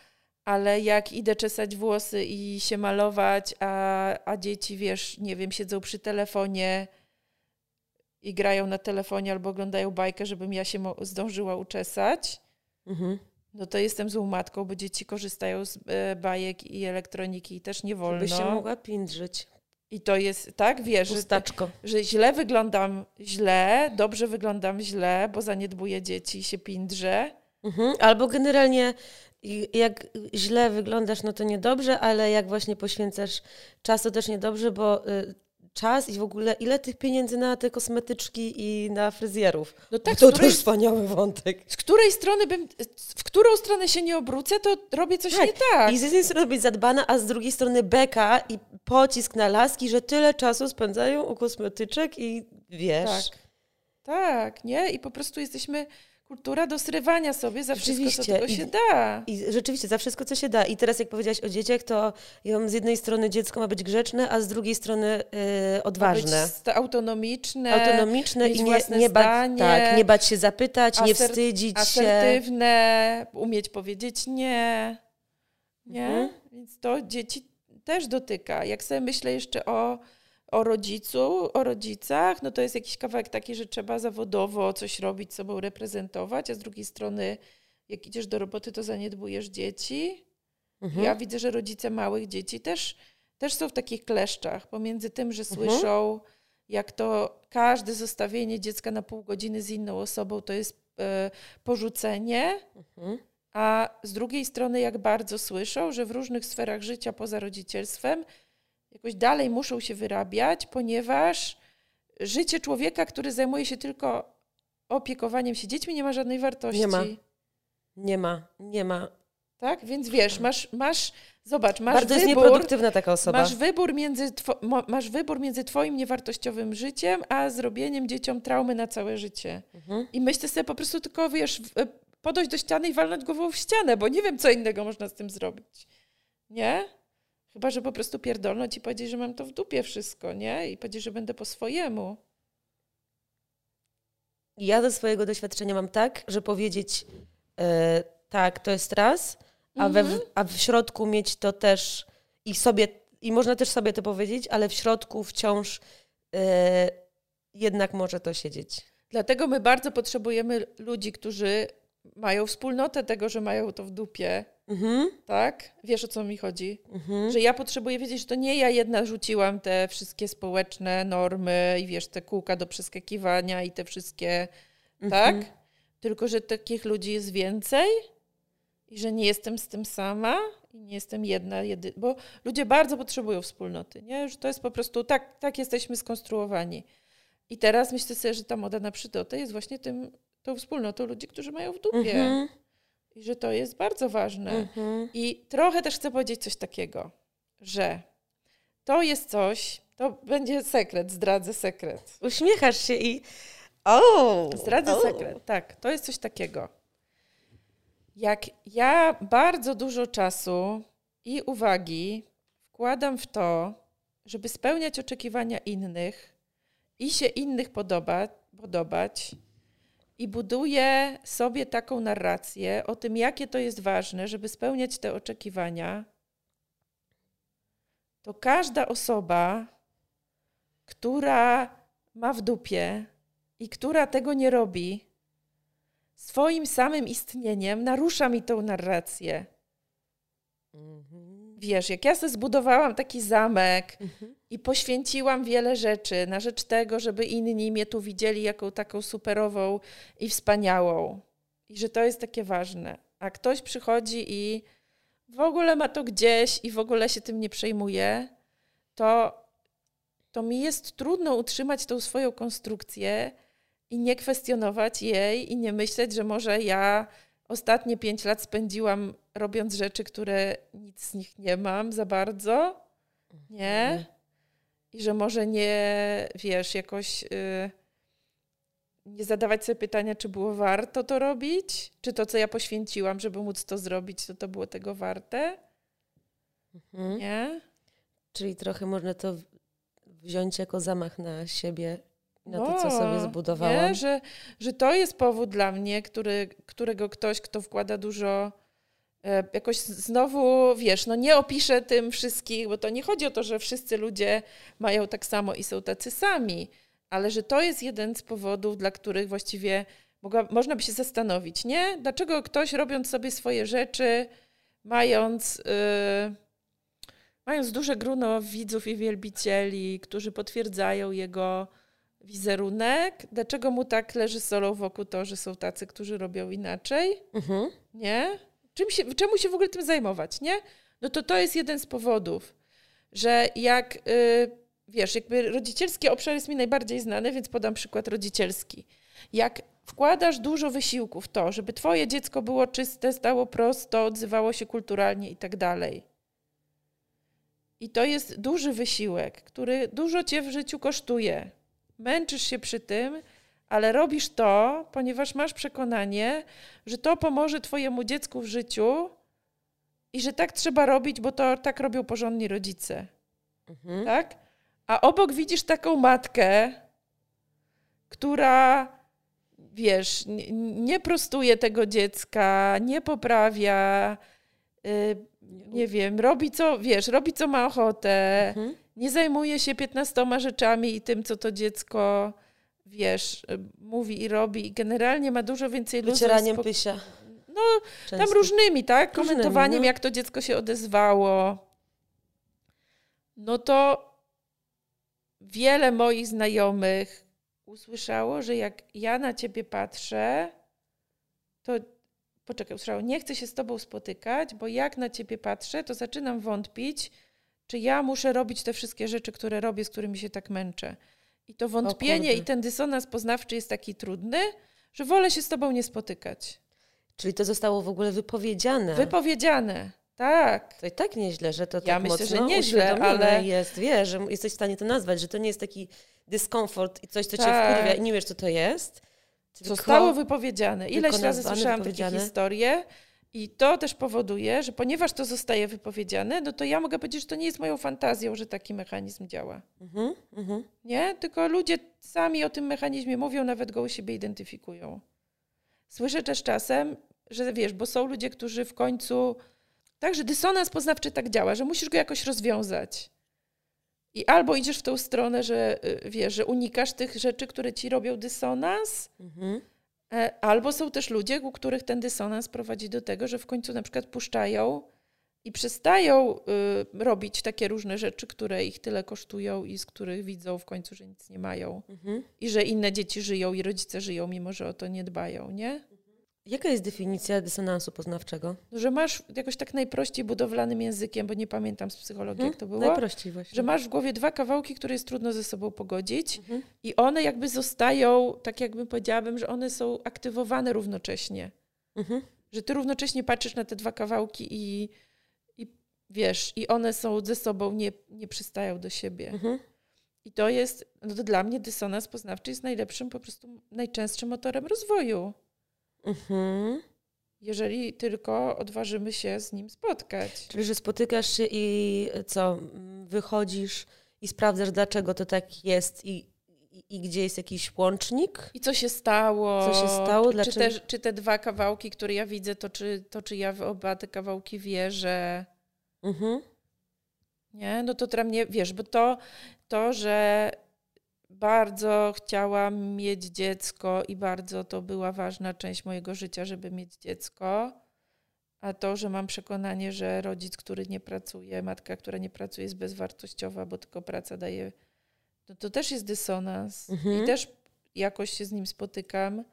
ale jak idę czesać włosy i się malować, a, a dzieci, wiesz, nie wiem, siedzą przy telefonie i grają na telefonie albo oglądają bajkę, żebym ja się zdążyła uczesać, Mhm. No to jestem złą matką, bo dzieci korzystają z e, bajek i elektroniki i też nie wolno. Żeby się mogła pindrzyć. I to jest, tak, wiesz, że, Pustaczko. że źle wyglądam źle, dobrze wyglądam źle, bo zaniedbuję dzieci i się pindrzę. Mhm. Albo generalnie jak źle wyglądasz, no to niedobrze, ale jak właśnie poświęcasz czas, to też niedobrze, bo y, czas i w ogóle ile tych pieniędzy na te kosmetyczki i na fryzjerów. No tak, to której, też wspaniały wątek. z której strony bym, w którą stronę się nie obrócę, to robię coś Tak. nie tak. I z jednej strony być zadbana, a z drugiej strony beka i pocisk na laski, że tyle czasu spędzają u kosmetyczek i wiesz. Tak. Tak, nie? I po prostu jesteśmy kultura do srywania sobie za wszystko, co tylko się da. I rzeczywiście, za wszystko, co się da. I teraz, jak powiedziałaś o dzieciach, to ja mam z jednej strony dziecko ma być grzeczne, a z drugiej strony yy, Ma odważne. Sta- autonomiczne, Autonomiczne i nie, nie, bać, zdanie, tak, nie bać się zapytać, nie wstydzić się. asertywne, umieć powiedzieć nie. Nie? Mhm. Więc to dzieci też dotyka. Jak sobie myślę jeszcze o, o rodzicu, o rodzicach, no to jest jakiś kawałek taki, że trzeba zawodowo coś robić, sobą reprezentować, a z drugiej strony, jak idziesz do roboty, to zaniedbujesz dzieci. Mhm. Ja widzę, że rodzice małych dzieci też, też są w takich kleszczach pomiędzy tym, że Mhm. słyszą, jak to każde zostawienie dziecka na pół godziny z inną osobą to jest e, porzucenie, Mhm. a z drugiej strony, jak bardzo słyszą, że w różnych sferach życia poza rodzicielstwem jakoś dalej muszą się wyrabiać, ponieważ życie człowieka, który zajmuje się tylko opiekowaniem się dziećmi, nie ma żadnej wartości. Nie ma. Nie ma, nie ma. Tak? Więc wiesz, masz, masz zobacz, masz Bardzo jest wybór, nieproduktywna taka osoba. masz wybór, między masz wybór między twoim niewartościowym życiem, a zrobieniem dzieciom traumy na całe życie. Mhm. I myślę sobie po prostu tylko, wiesz, w- podejść do ściany i walnąć głową w ścianę, bo nie wiem, co innego można z tym zrobić. Nie? Chyba, że po prostu pierdolnąć i powiedzieć, że mam to w dupie wszystko, nie? I powiedzieć, że będę po swojemu. Ja ze swojego doświadczenia mam tak, że powiedzieć e, tak, to jest raz, a, we, Mhm. a w środku mieć to też i sobie, i można też sobie to powiedzieć, ale w środku wciąż e, jednak może to siedzieć. Dlatego my bardzo potrzebujemy ludzi, którzy mają wspólnotę tego, że mają to w dupie. Mhm. Tak? Wiesz o co mi chodzi? Mhm. Że ja potrzebuję wiedzieć, że to nie ja jedna rzuciłam te wszystkie społeczne normy i wiesz, te kółka do przeskakiwania i te wszystkie, tak? Mhm. Tylko, że takich ludzi jest więcej i że nie jestem z tym sama i nie jestem jedna, jedy... bo ludzie bardzo potrzebują wspólnoty, nie? Że to jest po prostu, tak, tak jesteśmy skonstruowani. I teraz myślę sobie, że ta moda na przydotę jest właśnie tym, tą wspólnotą ludzi, którzy mają w dupie. Mhm. I że to jest bardzo ważne. Mhm. I trochę też chcę powiedzieć coś takiego, że to jest coś, to będzie sekret, zdradzę sekret. Uśmiechasz się i. O! Zdradzę sekret, tak, to jest coś takiego. Jak ja bardzo dużo czasu i uwagi wkładam w to, żeby spełniać oczekiwania innych i się innych podoba, podobać, i buduję sobie taką narrację o tym, jakie to jest ważne, żeby spełniać te oczekiwania, to każda osoba, która ma w dupie i która tego nie robi, swoim samym istnieniem narusza mi tą narrację. Mhm. Wiesz, jak ja sobie zbudowałam taki zamek Mhm. i poświęciłam wiele rzeczy na rzecz tego, żeby inni mnie tu widzieli jako taką superową i wspaniałą. I że to jest takie ważne. A ktoś przychodzi i w ogóle ma to gdzieś i w ogóle się tym nie przejmuje, to, to mi jest trudno utrzymać tą swoją konstrukcję i nie kwestionować jej i nie myśleć, że może ja ostatnie pięć lat spędziłam robiąc rzeczy, które nic z nich nie mam za bardzo. Nie? I że może nie, wiesz, jakoś y, nie zadawać sobie pytania, czy było warto to robić? Czy to, co ja poświęciłam, żeby móc to zrobić, to to było tego warte? Mhm. Nie? Czyli trochę można to wziąć jako zamach na siebie, na to, No, co sobie zbudowałam. Nie? Że, że to jest powód dla mnie, który, którego ktoś, kto wkłada dużo, e, jakoś znowu, wiesz, no nie opiszę tym wszystkich, bo to nie chodzi o to, że wszyscy ludzie mają tak samo i są tacy sami, ale że to jest jeden z powodów, dla których właściwie mogła, można by się zastanowić, nie? Dlaczego ktoś robiąc sobie swoje rzeczy, mając... y, Mając duże grono widzów i wielbicieli, którzy potwierdzają jego wizerunek, dlaczego mu tak leży solą wokół to, że są tacy, którzy robią inaczej? Mhm. Nie? Czym się, czemu się w ogóle tym zajmować, nie? No to to jest jeden z powodów, że jak, y, wiesz, jakby rodzicielski obszar jest mi najbardziej znany, więc podam przykład rodzicielski. Jak wkładasz dużo wysiłku w to, żeby twoje dziecko było czyste, stało prosto, odzywało się kulturalnie i tak dalej. I to jest duży wysiłek, który dużo cię w życiu kosztuje. Męczysz się przy tym, ale robisz to, ponieważ masz przekonanie, że to pomoże Twojemu dziecku w życiu i że tak trzeba robić, bo to tak robią porządni rodzice. Mhm. Tak? A obok widzisz taką matkę, która, wiesz, nie, nie prostuje tego dziecka, nie poprawia, y, nie wiem, robi co, wiesz, robi co ma ochotę, Mhm. Nie zajmuje się 15 rzeczami i tym, co to dziecko, wiesz, mówi i robi i generalnie ma dużo więcej luzu. i Wycieraniem spoko- pysia. No, tam Często. różnymi, tak? Różnymi, Komentowaniem, no. jak to dziecko się odezwało. No to wiele moich znajomych usłyszało, że jak ja na ciebie patrzę, to poczekaj, usłyszało, nie chcę się z tobą spotykać, bo jak na ciebie patrzę, to zaczynam wątpić, czy ja muszę robić te wszystkie rzeczy, które robię, z którymi się tak męczę. I to wątpienie i ten dysonans poznawczy jest taki trudny, że wolę się z tobą nie spotykać. Czyli to zostało w ogóle wypowiedziane. Wypowiedziane. Tak. To i tak nieźle, że to Ja tak myślę, że mocno nieźle, uświadomione ale- jest, wiesz, że jesteś w stanie to nazwać, że to nie jest taki dyskomfort i coś, co cię Tak. wkurwia i nie wiesz, co to jest. tylko- Zostało wypowiedziane. Ileś razy słyszałam takie historie i to też powoduje, że ponieważ to zostaje wypowiedziane, no to ja mogę powiedzieć, że to nie jest moją fantazją, że taki mechanizm działa. Mhm, mhm. Nie? Tylko ludzie sami o tym mechanizmie mówią, nawet go u siebie identyfikują. Słyszę też czasem, że wiesz, bo są ludzie, którzy w końcu... Także dysonans poznawczy tak działa, że musisz go jakoś rozwiązać. I albo idziesz w tą stronę, że y, wiesz, że unikasz tych rzeczy, które ci robią dysonans, Mhm. E, albo są też ludzie, u których ten dysonans prowadzi do tego, że w końcu na przykład puszczają i przestają y, robić takie różne rzeczy, które ich tyle kosztują i z których widzą w końcu, że nic nie mają. Mhm. I że inne dzieci żyją i rodzice żyją, mimo że o to nie dbają, nie? Jaka jest definicja dysonansu poznawczego? Że masz jakoś tak najprościej budowlanym językiem, bo nie pamiętam z psychologii, jak to było. Najprościej właśnie. Że masz w głowie dwa kawałki, które jest trudno ze sobą pogodzić mhm. i one jakby zostają, tak jakby powiedziałabym, że one są aktywowane równocześnie. Mhm. Że ty równocześnie patrzysz na te dwa kawałki i, i wiesz, i one są ze sobą, nie, nie przystają do siebie. Mhm. I to jest, no to dla mnie dysonans poznawczy jest najlepszym, po prostu najczęstszym motorem rozwoju. Mhm. Jeżeli tylko odważymy się z nim spotkać. Czyli, że spotykasz się i co, wychodzisz i sprawdzasz, dlaczego to tak jest i, i, i gdzie jest jakiś łącznik? I co się stało? Co się stało? Czy, czy, te, czy te dwa kawałki, które ja widzę, to czy, to czy ja w oba te kawałki wierzę? Mhm. Nie, no to dla mnie, wiesz, bo to, to że bardzo chciałam mieć dziecko i bardzo to była ważna część mojego życia, żeby mieć dziecko. A to, że mam przekonanie, że rodzic, który nie pracuje, matka, która nie pracuje, jest bezwartościowa, bo tylko praca daje. No to też jest dysonans. Mhm. I też jakoś się z nim spotykam.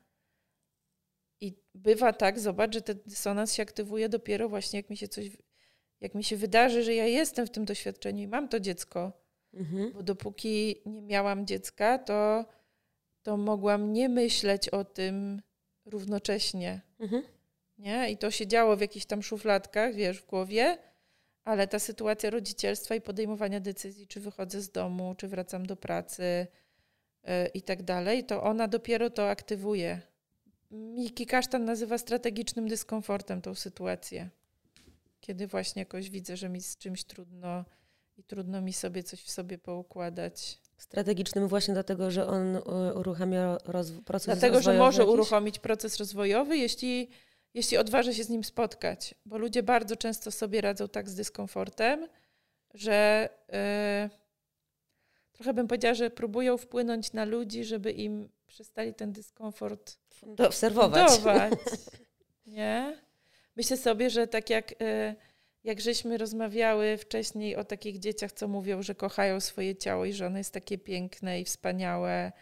I bywa tak, zobacz, że ten dysonans się aktywuje dopiero właśnie, jak mi się coś, jak mi się wydarzy, że ja jestem w tym doświadczeniu i mam to dziecko Mhm. Bo dopóki nie miałam dziecka, to, to mogłam nie myśleć o tym równocześnie. Mhm. Nie? I to się działo w jakichś tam szufladkach, wiesz, w głowie, ale ta sytuacja rodzicielstwa i podejmowania decyzji, czy wychodzę z domu, czy wracam do pracy yy, i tak dalej, to ona dopiero to aktywuje. Miki Kasztan nazywa strategicznym dyskomfortem tą sytuację. Kiedy właśnie jakoś widzę, że mi z czymś trudno i trudno mi sobie coś w sobie poukładać. Strategicznym właśnie dlatego, że on e, uruchamia roz, proces Dlatego, że może jakiś? uruchomić proces rozwojowy, jeśli, jeśli odważy się z nim spotkać. Bo ludzie bardzo często sobie radzą tak z dyskomfortem, że yy, trochę bym powiedziała, że próbują wpłynąć na ludzi, żeby im przestali ten dyskomfort obserwować. Nie? Myślę sobie, że tak jak... Yy, jak żeśmy rozmawiały wcześniej o takich dzieciach, co mówią, że kochają swoje ciało i że ono jest takie piękne i wspaniałe,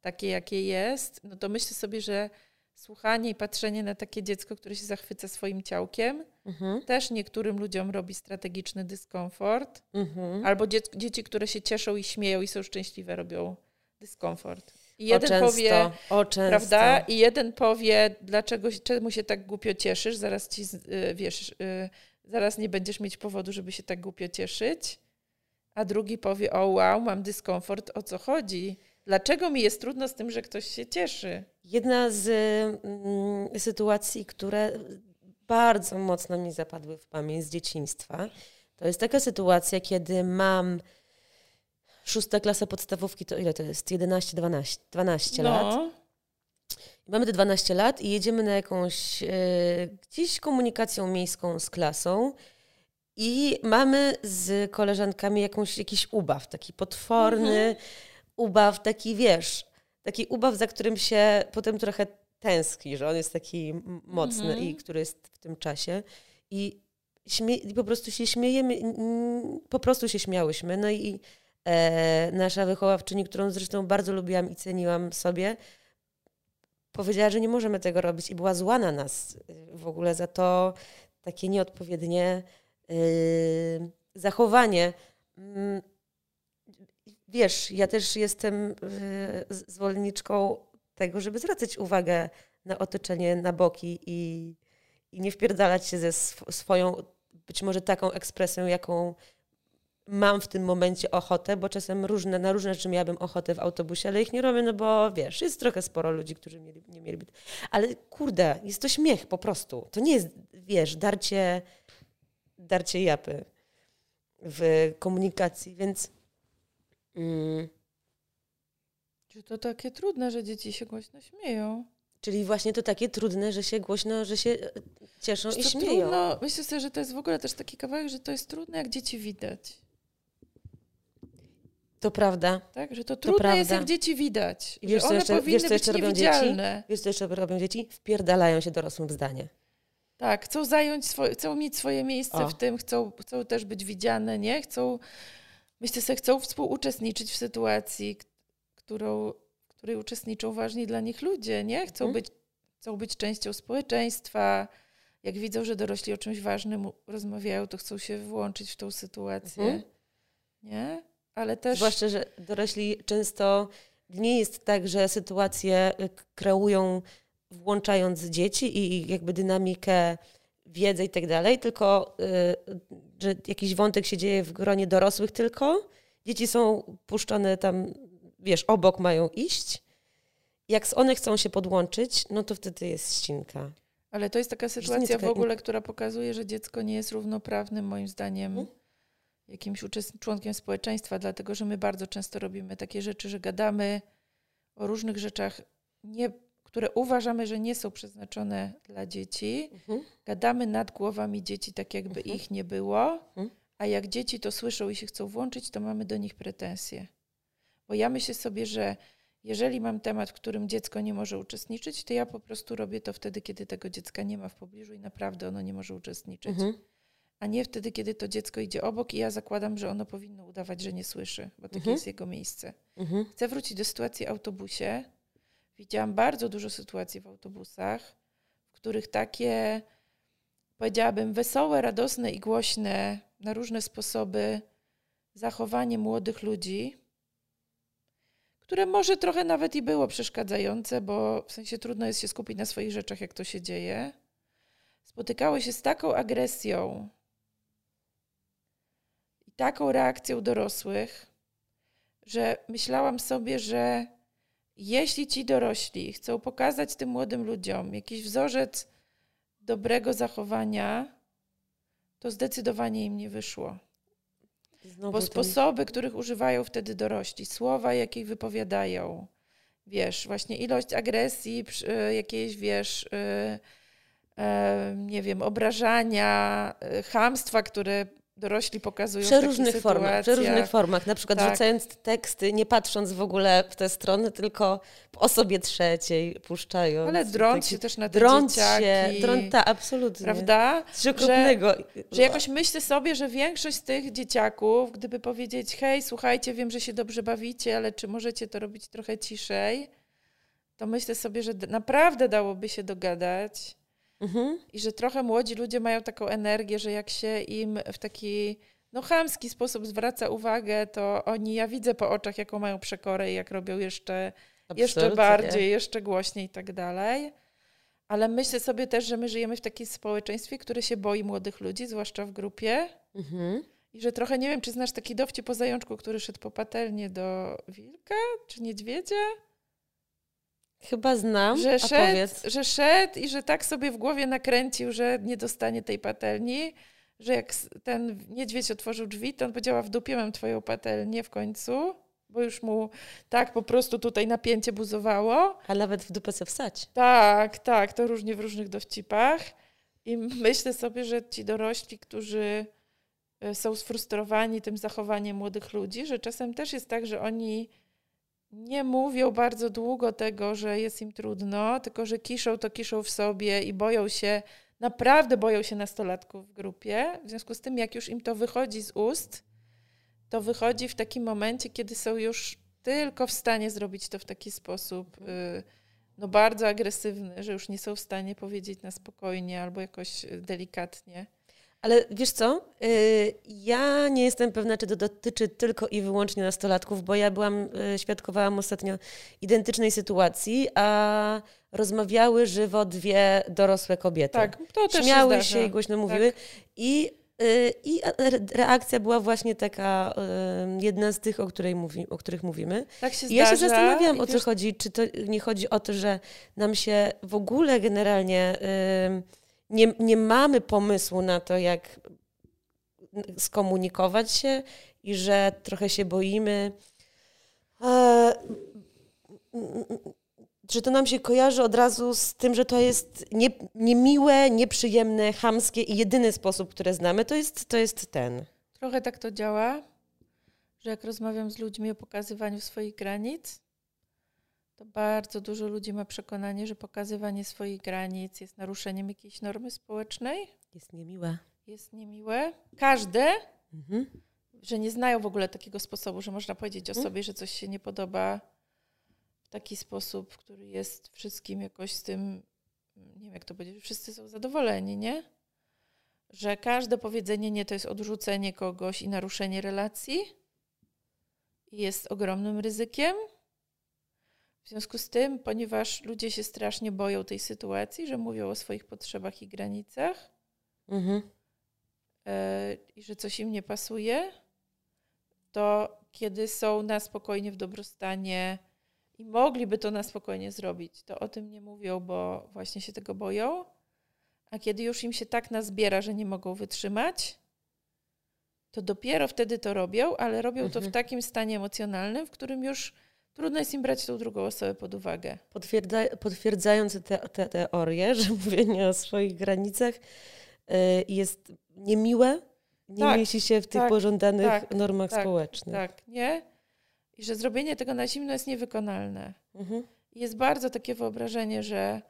takie jakie jest, no to myślę sobie, że słuchanie i patrzenie na takie dziecko, które się zachwyca swoim ciałkiem, mhm. też niektórym ludziom robi strategiczny dyskomfort. Mhm. Albo dzie dzieci, które się cieszą i śmieją i są szczęśliwe, robią dyskomfort. I jeden często, powie, o często. prawda? I jeden powie, dlaczego, czemu się tak głupio cieszysz, zaraz ci, y, wiesz, y, zaraz nie będziesz mieć powodu, żeby się tak głupio cieszyć. A drugi powie: O, wow, mam dyskomfort, o co chodzi? Dlaczego mi jest trudno z tym, że ktoś się cieszy? Jedna z mm, sytuacji, które bardzo mocno mi zapadły w pamięć z dzieciństwa, to jest taka sytuacja, kiedy mam szósta klasa podstawówki, to ile to jest? 11, 12, 12 no. lat. Mamy te 12 lat i jedziemy na jakąś e, gdzieś komunikacją miejską z klasą i mamy z koleżankami jakąś, jakiś ubaw, taki potworny mhm. ubaw, taki wiesz, taki ubaw, za którym się potem trochę tęskni, że on jest taki mocny mhm. i który jest w tym czasie. I, śmie- i po prostu się śmiejemy, po prostu się śmiałyśmy. No i e, nasza wychowawczyni, którą zresztą bardzo lubiłam i ceniłam sobie, powiedziała, że nie możemy tego robić i była zła na nas y, w ogóle za to takie nieodpowiednie yy, zachowanie. Yy, wiesz, ja też jestem yy, zwolenniczką tego, żeby zwracać uwagę na otoczenie, na boki i, i nie wpierdalać się ze sw swoją, być może taką ekspresją, jaką mam w tym momencie ochotę, bo czasem różne, na różne rzeczy miałabym ochotę w autobusie, ale ich nie robię, no bo wiesz, jest trochę sporo ludzi, którzy mieli, nie mieliby. Ale kurde, jest to śmiech po prostu. To nie jest, wiesz, darcie, darcie japy w komunikacji, więc. Mm. Czy to takie trudne, że dzieci się głośno śmieją? Czyli właśnie to takie trudne, że się głośno, że się e, cieszą i śmieją. Trudno, myślę sobie, że to jest w ogóle też taki kawałek, że to jest trudne, jak dzieci widać. To prawda. Tak, że to trudne prawda. jest, jak dzieci widać. I wiesz, że one jeszcze- powinny wiesz, być robią dzieci? niewidzialne. Wiesz, co jeszcze robią dzieci? Wpierdalają się dorosłym w zdanie. Tak, chcą zająć swoje, chcą mieć swoje miejsce O. w tym, chcą, chcą też być widziane, nie? Chcą, myślę sobie, chcą współuczestniczyć w sytuacji, którą, w której uczestniczą ważni dla nich ludzie, nie? Chcą, Mhm. być, chcą być częścią społeczeństwa. Jak widzą, że dorośli o czymś ważnym rozmawiają, to chcą się włączyć w tą sytuację, Mhm. nie? Ale też... Zwłaszcza, że dorośli często nie jest tak, że sytuacje y, kreują włączając dzieci i jakby dynamikę, wiedzę i tak dalej, tylko y, że jakiś wątek się dzieje w gronie dorosłych tylko. Dzieci są puszczone tam, wiesz, obok mają iść. Jak one chcą się podłączyć, no to wtedy jest ścinka. Ale to jest taka sytuacja w ogóle, która pokazuje, że dziecko nie jest równoprawnym, moim zdaniem, Mhm. Jakimś członkiem społeczeństwa, dlatego że my bardzo często robimy takie rzeczy, że gadamy o różnych rzeczach, nie, które uważamy, że nie są przeznaczone dla dzieci. Gadamy nad głowami dzieci, tak jakby Mhm. ich nie było, Mhm. a jak dzieci to słyszą i się chcą włączyć, to mamy do nich pretensje. Bo ja myślę sobie, że jeżeli mam temat, w którym dziecko nie może uczestniczyć, to ja po prostu robię to wtedy, kiedy tego dziecka nie ma w pobliżu i naprawdę ono nie może uczestniczyć. Mhm. A nie wtedy, kiedy to dziecko idzie obok i ja zakładam, że ono powinno udawać, że nie słyszy, bo takie Mhm. jest jego miejsce. Mhm. Chcę wrócić do sytuacji w autobusie. Widziałam bardzo dużo sytuacji w autobusach, w których takie, powiedziałabym, wesołe, radosne i głośne na różne sposoby zachowanie młodych ludzi, które może trochę nawet i było przeszkadzające, bo w sensie trudno jest się skupić na swoich rzeczach, jak to się dzieje, spotykały się z taką agresją taką reakcją dorosłych, że myślałam sobie, że jeśli ci dorośli chcą pokazać tym młodym ludziom jakiś wzorzec dobrego zachowania, to zdecydowanie im nie wyszło. Znowu Bo ten- sposoby, których używają wtedy dorośli, słowa, jakie wypowiadają, wiesz, właśnie ilość agresji, e, jakiejś, wiesz, e, e, nie wiem, obrażania, chamstwa, które dorośli pokazują w przeróżnych takich formach, przeróżnych formach, na przykład Tak. rzucając teksty, nie patrząc w ogóle w tę stronę, tylko w osobie trzeciej puszczając. Ale Taki- się też na te drąc dzieciaki. się, drąta, absolutnie. Prawda? Coś okropnego. Że jakoś myślę sobie, że większość z tych dzieciaków, gdyby powiedzieć, hej, słuchajcie, wiem, że się dobrze bawicie, ale czy możecie to robić trochę ciszej, to myślę sobie, że naprawdę dałoby się dogadać Mhm. i że trochę młodzi ludzie mają taką energię, że jak się im w taki no chamski sposób zwraca uwagę, to oni, ja widzę po oczach, jaką mają przekorę i jak robią jeszcze jeszcze bardziej, jeszcze głośniej i tak dalej. Ale myślę sobie też, że my żyjemy w takim społeczeństwie, które się boi młodych ludzi, zwłaszcza w grupie. Mhm. I że trochę nie wiem, czy znasz taki dowcip o zajączku, który szedł po patelnię do wilka czy niedźwiedzia? Chyba znam, Że szedł, że szedł i że tak sobie w głowie nakręcił, że nie dostanie tej patelni, że jak ten niedźwiedź otworzył drzwi, to on powiedziała w dupie mam twoją patelnię w końcu, bo już mu tak po prostu tutaj napięcie buzowało. A nawet w dupę se wsać. Tak, tak, to różnie w różnych dowcipach. I myślę sobie, że ci dorośli, którzy e, są sfrustrowani tym zachowaniem młodych ludzi, że czasem też jest tak, że oni nie mówią bardzo długo tego, że jest im trudno, tylko że kiszą to kiszą w sobie i boją się, naprawdę boją się nastolatków w grupie. W związku z tym, jak już im to wychodzi z ust, to wychodzi w takim momencie, kiedy są już tylko w stanie zrobić to w taki sposób y, no bardzo agresywny, że już nie są w stanie powiedzieć na spokojnie albo jakoś y, delikatnie. Ale wiesz co? Y, Ja nie jestem pewna, czy to dotyczy tylko i wyłącznie nastolatków, bo ja byłam, y, świadkowałam ostatnio identycznej sytuacji, a rozmawiały żywo dwie dorosłe kobiety. Tak, to też Śmiały się, się, zdarza. i głośno mówiły. I, y, I re- reakcja była właśnie taka, jedna z tych, o, której mówi, o których mówimy. Tak się I ja się zdarza zastanawiałam, i o co wiesz, chodzi. Czy to nie chodzi o to, że nam się w ogóle generalnie y, nie, nie mamy pomysłu na to, jak skomunikować się i że trochę się boimy. E, że to nam się kojarzy od razu z tym, że to jest nie, niemiłe, nieprzyjemne, chamskie i jedyny sposób, który znamy, to jest, to jest ten. Trochę tak to działa, że jak rozmawiam z ludźmi o pokazywaniu swoich granic, to bardzo dużo ludzi ma przekonanie, że pokazywanie swoich granic jest naruszeniem jakiejś normy społecznej. Jest niemiłe. Jest niemiłe. Każde, Mhm. że nie znają w ogóle takiego sposobu, że można powiedzieć o Mhm. sobie, że coś się nie podoba w taki sposób, który jest wszystkim jakoś z tym, nie wiem jak to powiedzieć, wszyscy są zadowoleni, nie? Że każde powiedzenie nie to jest odrzucenie kogoś i naruszenie relacji jest ogromnym ryzykiem. W związku z tym, ponieważ ludzie się strasznie boją tej sytuacji, że mówią o swoich potrzebach i granicach, Mhm. e, i że coś im nie pasuje, to kiedy są na spokojnie w dobrostanie i mogliby to na spokojnie zrobić, to o tym nie mówią, bo właśnie się tego boją. A kiedy już im się tak nazbiera, że nie mogą wytrzymać, to dopiero wtedy to robią, ale robią to Mhm. w takim stanie emocjonalnym, w którym już trudno jest im brać tą drugą osobę pod uwagę. Potwierdza, potwierdzając te, te teorię, że mówienie o swoich granicach y, jest niemiłe, nie Tak, mieści się w tych tak, pożądanych tak, normach tak, społecznych. Tak, nie? I że zrobienie tego na zimno jest niewykonalne. Mhm. jest bardzo takie wyobrażenie, że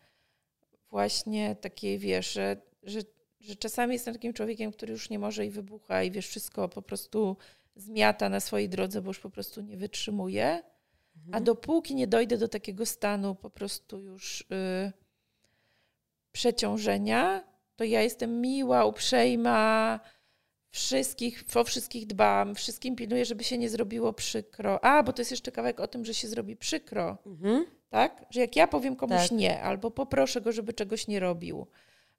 właśnie takie, wiesz, że, że, że czasami jestem takim człowiekiem, który już nie może i wybucha i wiesz, wszystko po prostu zmiata na swojej drodze, bo już po prostu nie wytrzymuje. A Mhm. dopóki nie dojdę do takiego stanu po prostu już y, przeciążenia, to ja jestem miła, uprzejma, wszystkich, o wszystkich dbam, wszystkim pilnuję, żeby się nie zrobiło przykro. A, bo to jest jeszcze kawałek o tym, że się zrobi przykro Mhm. tak? Że jak ja powiem komuś Tak. nie, albo poproszę go, żeby czegoś nie robił,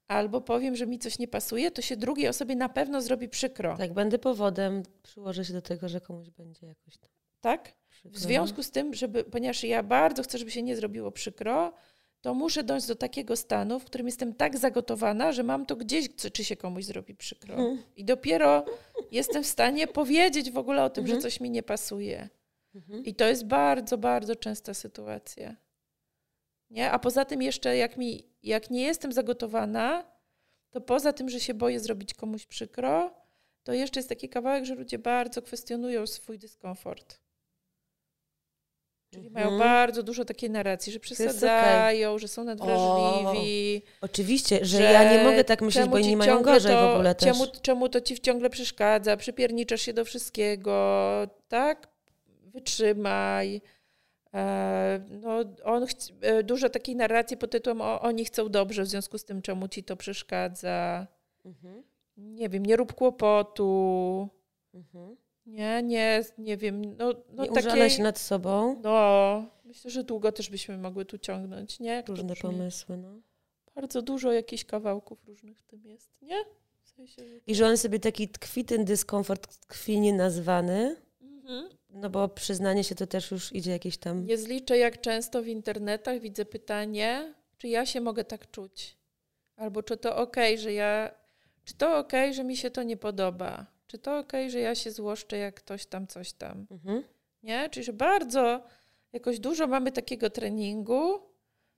albo powiem, że mi coś nie pasuje, to się drugiej osobie na pewno zrobi przykro. Tak? Tak, będę powodem, przyłożę się do tego, że komuś będzie jakoś tam przykro. W związku z tym, żeby, ponieważ ja bardzo chcę, żeby się nie zrobiło przykro, to muszę dojść do takiego stanu, w którym jestem tak zagotowana, że mam to gdzieś, czy- się komuś zrobi przykro. Mhm. I dopiero jestem w stanie powiedzieć w ogóle o tym, Mhm. że coś mi nie pasuje. Mhm. I to jest bardzo, bardzo częsta sytuacja. Nie? A poza tym jeszcze, jak, mi, jak nie jestem zagotowana, to poza tym, że się boję zrobić komuś przykro, to jeszcze jest taki kawałek, że ludzie bardzo kwestionują swój dyskomfort. Czyli mają Mhm. bardzo dużo takiej narracji, że przesadzają, że są nadwrażliwi. Oczywiście, że, ja nie mogę tak myśleć, bo inni mają gorzej to, w ogóle też. Czemu, czemu to ci ciągle przeszkadza? Przypierniczasz się do wszystkiego, tak? Wytrzymaj. E, no, on e, dużo takiej narracji pod tytułem o, oni chcą dobrze, w związku z tym czemu ci to przeszkadza. Mhm. Nie wiem, nie rób kłopotu. Mhm. Nie, nie, nie wiem. No, no nie takie, użalaj się nad sobą. No, myślę, że długo też byśmy mogły tu ciągnąć, nie? Jak Różne pomysły, no. Bardzo dużo jakichś kawałków różnych w tym jest, nie? W sensie, że... I że on sobie taki tkwi, ten dyskomfort tkwi nienazwany, Mhm. no bo przyznanie się to też już idzie jakieś tam... Nie zliczę, jak często w internetach widzę pytanie, czy ja się mogę tak czuć? Albo czy to ok, że ja. Czy to ok, że mi się to nie podoba? Czy to ok, że ja się złoszczę, jak ktoś tam, coś tam? Mhm. Nie? Czyli, że bardzo jakoś dużo mamy takiego treningu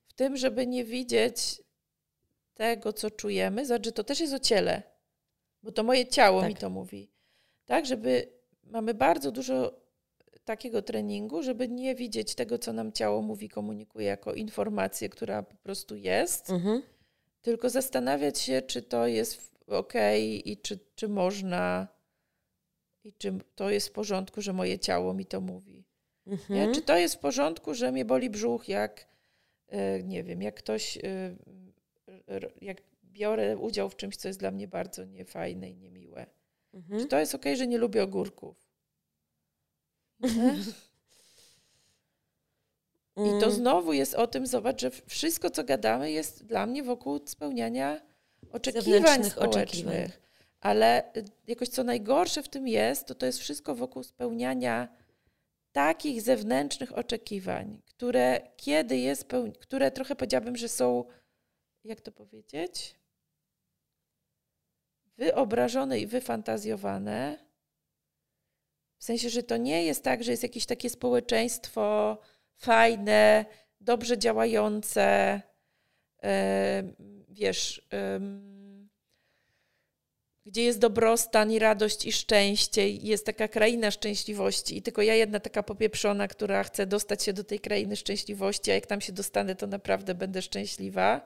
w tym, żeby nie widzieć tego, co czujemy. Znaczy, to też jest o ciele, bo to moje ciało Tak. mi to mówi. Tak, żeby mamy bardzo dużo takiego treningu, żeby nie widzieć tego, co nam ciało mówi, komunikuje jako informację, która po prostu jest, Mhm. tylko zastanawiać się, czy to jest ok i czy, czy można i czy to jest w porządku, że moje ciało mi to mówi. Mhm. Czy to jest w porządku, że mnie boli brzuch, jak e, nie wiem, jak ktoś, e, jak biorę udział w czymś, co jest dla mnie bardzo niefajne i niemiłe. Mhm. Czy to jest okej, że nie lubię ogórków? I to Mm. znowu jest o tym, zobacz, że wszystko, co gadamy, jest dla mnie wokół spełniania oczekiwań społecznych. oczekiwań. Ale y, jakoś co najgorsze w tym jest, to to jest wszystko wokół spełniania takich zewnętrznych oczekiwań, które kiedy jest, które trochę powiedziałabym, że są, jak to powiedzieć, wyobrażone i wyfantazjowane. W sensie, że to nie jest tak, że jest jakieś takie społeczeństwo fajne, dobrze działające, em, wiesz, em, gdzie jest dobrostan i radość i szczęście, i jest taka kraina szczęśliwości i tylko ja jedna taka popieprzona, która chce dostać się do tej krainy szczęśliwości, a jak tam się dostanę, to naprawdę będę szczęśliwa.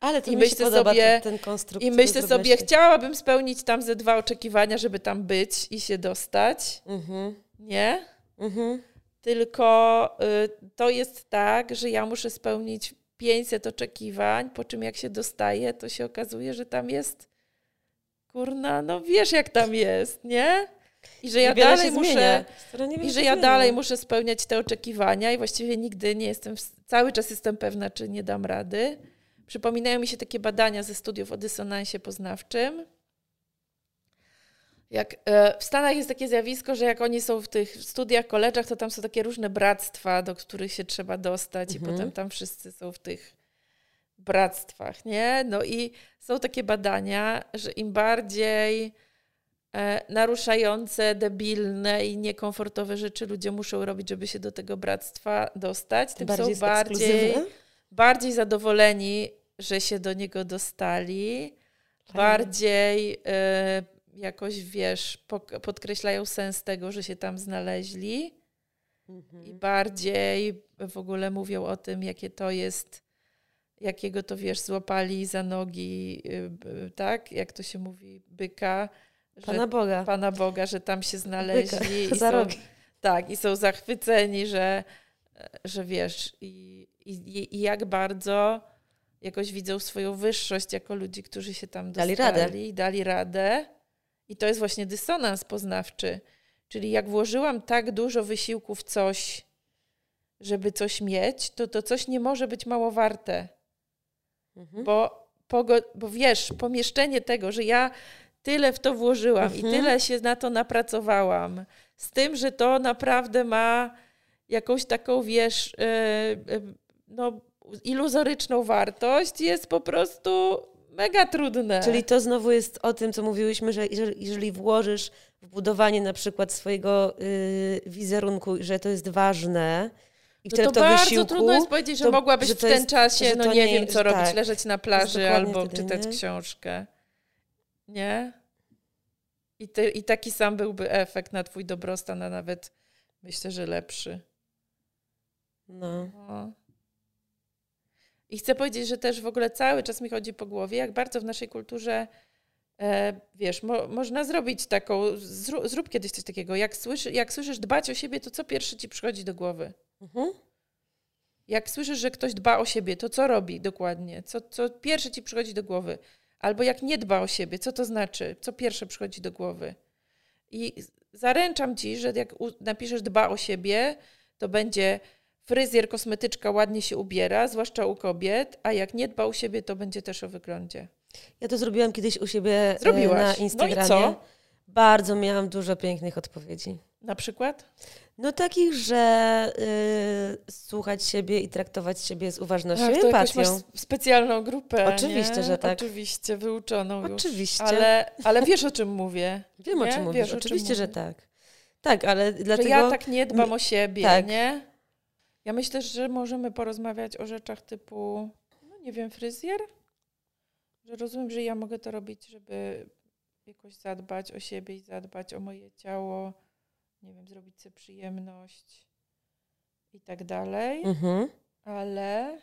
Ale to I mi myślę sobie- ten. I myślę sobie, ty. chciałabym spełnić tam ze dwa oczekiwania, żeby tam być i się dostać. Mhm, Nie? mhm. Tylko y, to jest tak, że ja muszę spełnić 500 oczekiwań, po czym jak się dostaje, to się okazuje, że tam jest kurna, no wiesz jak tam jest, nie? I że ja dalej muszę i że ja dalej muszę spełniać te oczekiwania i właściwie nigdy nie jestem, cały czas jestem pewna, czy nie dam rady. Przypominają mi się takie badania ze studiów o dysonansie poznawczym. Jak, e, w Stanach jest takie zjawisko, że jak oni są w tych studiach, koleżach, to tam są takie różne bractwa, do których się trzeba dostać Mhm. i potem tam wszyscy są w tych bractwach, nie? No i są takie badania, że im bardziej e, naruszające, debilne i niekomfortowe rzeczy ludzie muszą robić, żeby się do tego bractwa dostać, tym, bardziej są bardziej, bardziej zadowoleni, że się do niego dostali, Fajnie. bardziej e, jakoś, wiesz, podkreślają sens tego, że się tam znaleźli Mhm. i bardziej w ogóle mówią o tym, jakie to jest, jakiego to wiesz, złapali za nogi, y, b- tak? Jak to się mówi, byka. że- Pana Boga. Pana Boga, że tam się znaleźli i Za są, rogi. tak, i są zachwyceni, że, że wiesz, i, i, i jak bardzo jakoś widzą swoją wyższość jako ludzi, którzy się tam Dali dostali, radę. dali radę. I to jest właśnie dysonans poznawczy. Czyli jak włożyłam tak dużo wysiłku w coś, żeby coś mieć, to to coś nie może być mało warte. Mhm. Bo, pogo- bo wiesz, pomieszczenie tego, że ja tyle w to włożyłam i Mhm. tyle się na to napracowałam, z tym, że to naprawdę ma jakąś taką, wiesz, e, e, no, iluzoryczną wartość, jest po prostu mega trudne. Czyli to znowu jest o tym, co mówiłyśmy, że jeżeli, włożysz w budowanie na przykład swojego y, wizerunku, że to jest ważne i no to to bardzo wysiłku, trudno jest powiedzieć, że to- mogłabyś że w ten jest- czasie, no nie, nie- wiem, co że robić, tak. leżeć na plaży albo czytać nie? książkę. Nie? I, I taki sam byłby efekt na twój dobrostan, a nawet myślę, że lepszy. no. No. I chcę powiedzieć, że też w ogóle cały czas mi chodzi po głowie, jak bardzo w naszej kulturze, e, wiesz, mo, można zrobić taką, zrób, zrób kiedyś coś takiego, jak, słyszy, jak słyszysz dbać o siebie, to co pierwsze ci przychodzi do głowy? Mhm. Jak słyszysz, że ktoś dba o siebie, to co robi dokładnie? Co, co pierwsze ci przychodzi do głowy? Albo jak nie dba o siebie, co to znaczy? Co pierwsze przychodzi do głowy? I zaręczam ci, że jak napiszesz dba o siebie, to będzie fryzjer, kosmetyczka ładnie się ubiera, zwłaszcza u kobiet, a jak nie dba o siebie, to będzie też o wyglądzie. Ja to zrobiłam kiedyś u siebie e, Zrobiłaś. na No i Instagramie. co? Bardzo miałam dużo pięknych odpowiedzi. Na przykład? No takich, że y, słuchać siebie i traktować siebie z uważnością i masz empatią. specjalną grupę. Oczywiście, nie? że tak. Oczywiście, wyuczoną już. Oczywiście. Ale, ale wiesz, o czym mówię. Wiem, o nie? czym Wiesz, mówisz. o czym Oczywiście, że mówię. tak. Tak, ale dlatego... Że ja tak nie dbam o siebie, tak. nie? Ja myślę, że możemy porozmawiać o rzeczach typu, no nie wiem, fryzjer? Że rozumiem, że ja mogę to robić, żeby jakoś zadbać o siebie i zadbać o moje ciało, nie wiem, zrobić sobie przyjemność i tak dalej, Mhm. ale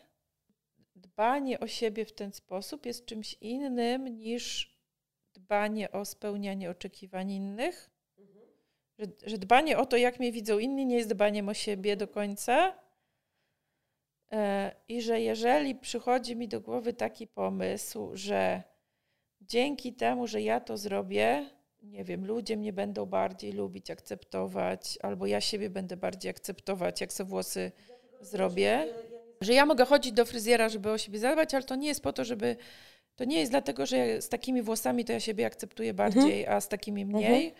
dbanie o siebie w ten sposób jest czymś innym niż dbanie o spełnianie oczekiwań innych. Że, że dbanie o to, jak mnie widzą inni, nie jest dbaniem o siebie do końca. E, I że jeżeli przychodzi mi do głowy taki pomysł, że dzięki temu, że ja to zrobię, nie wiem, ludzie mnie będą bardziej lubić, akceptować, albo ja siebie będę bardziej akceptować, jak sobie włosy zrobię. Że ja mogę chodzić do fryzjera, żeby o siebie zadbać, ale to nie jest po to, żeby. To nie jest dlatego, że z takimi włosami to ja siebie akceptuję bardziej, a z takimi mniej.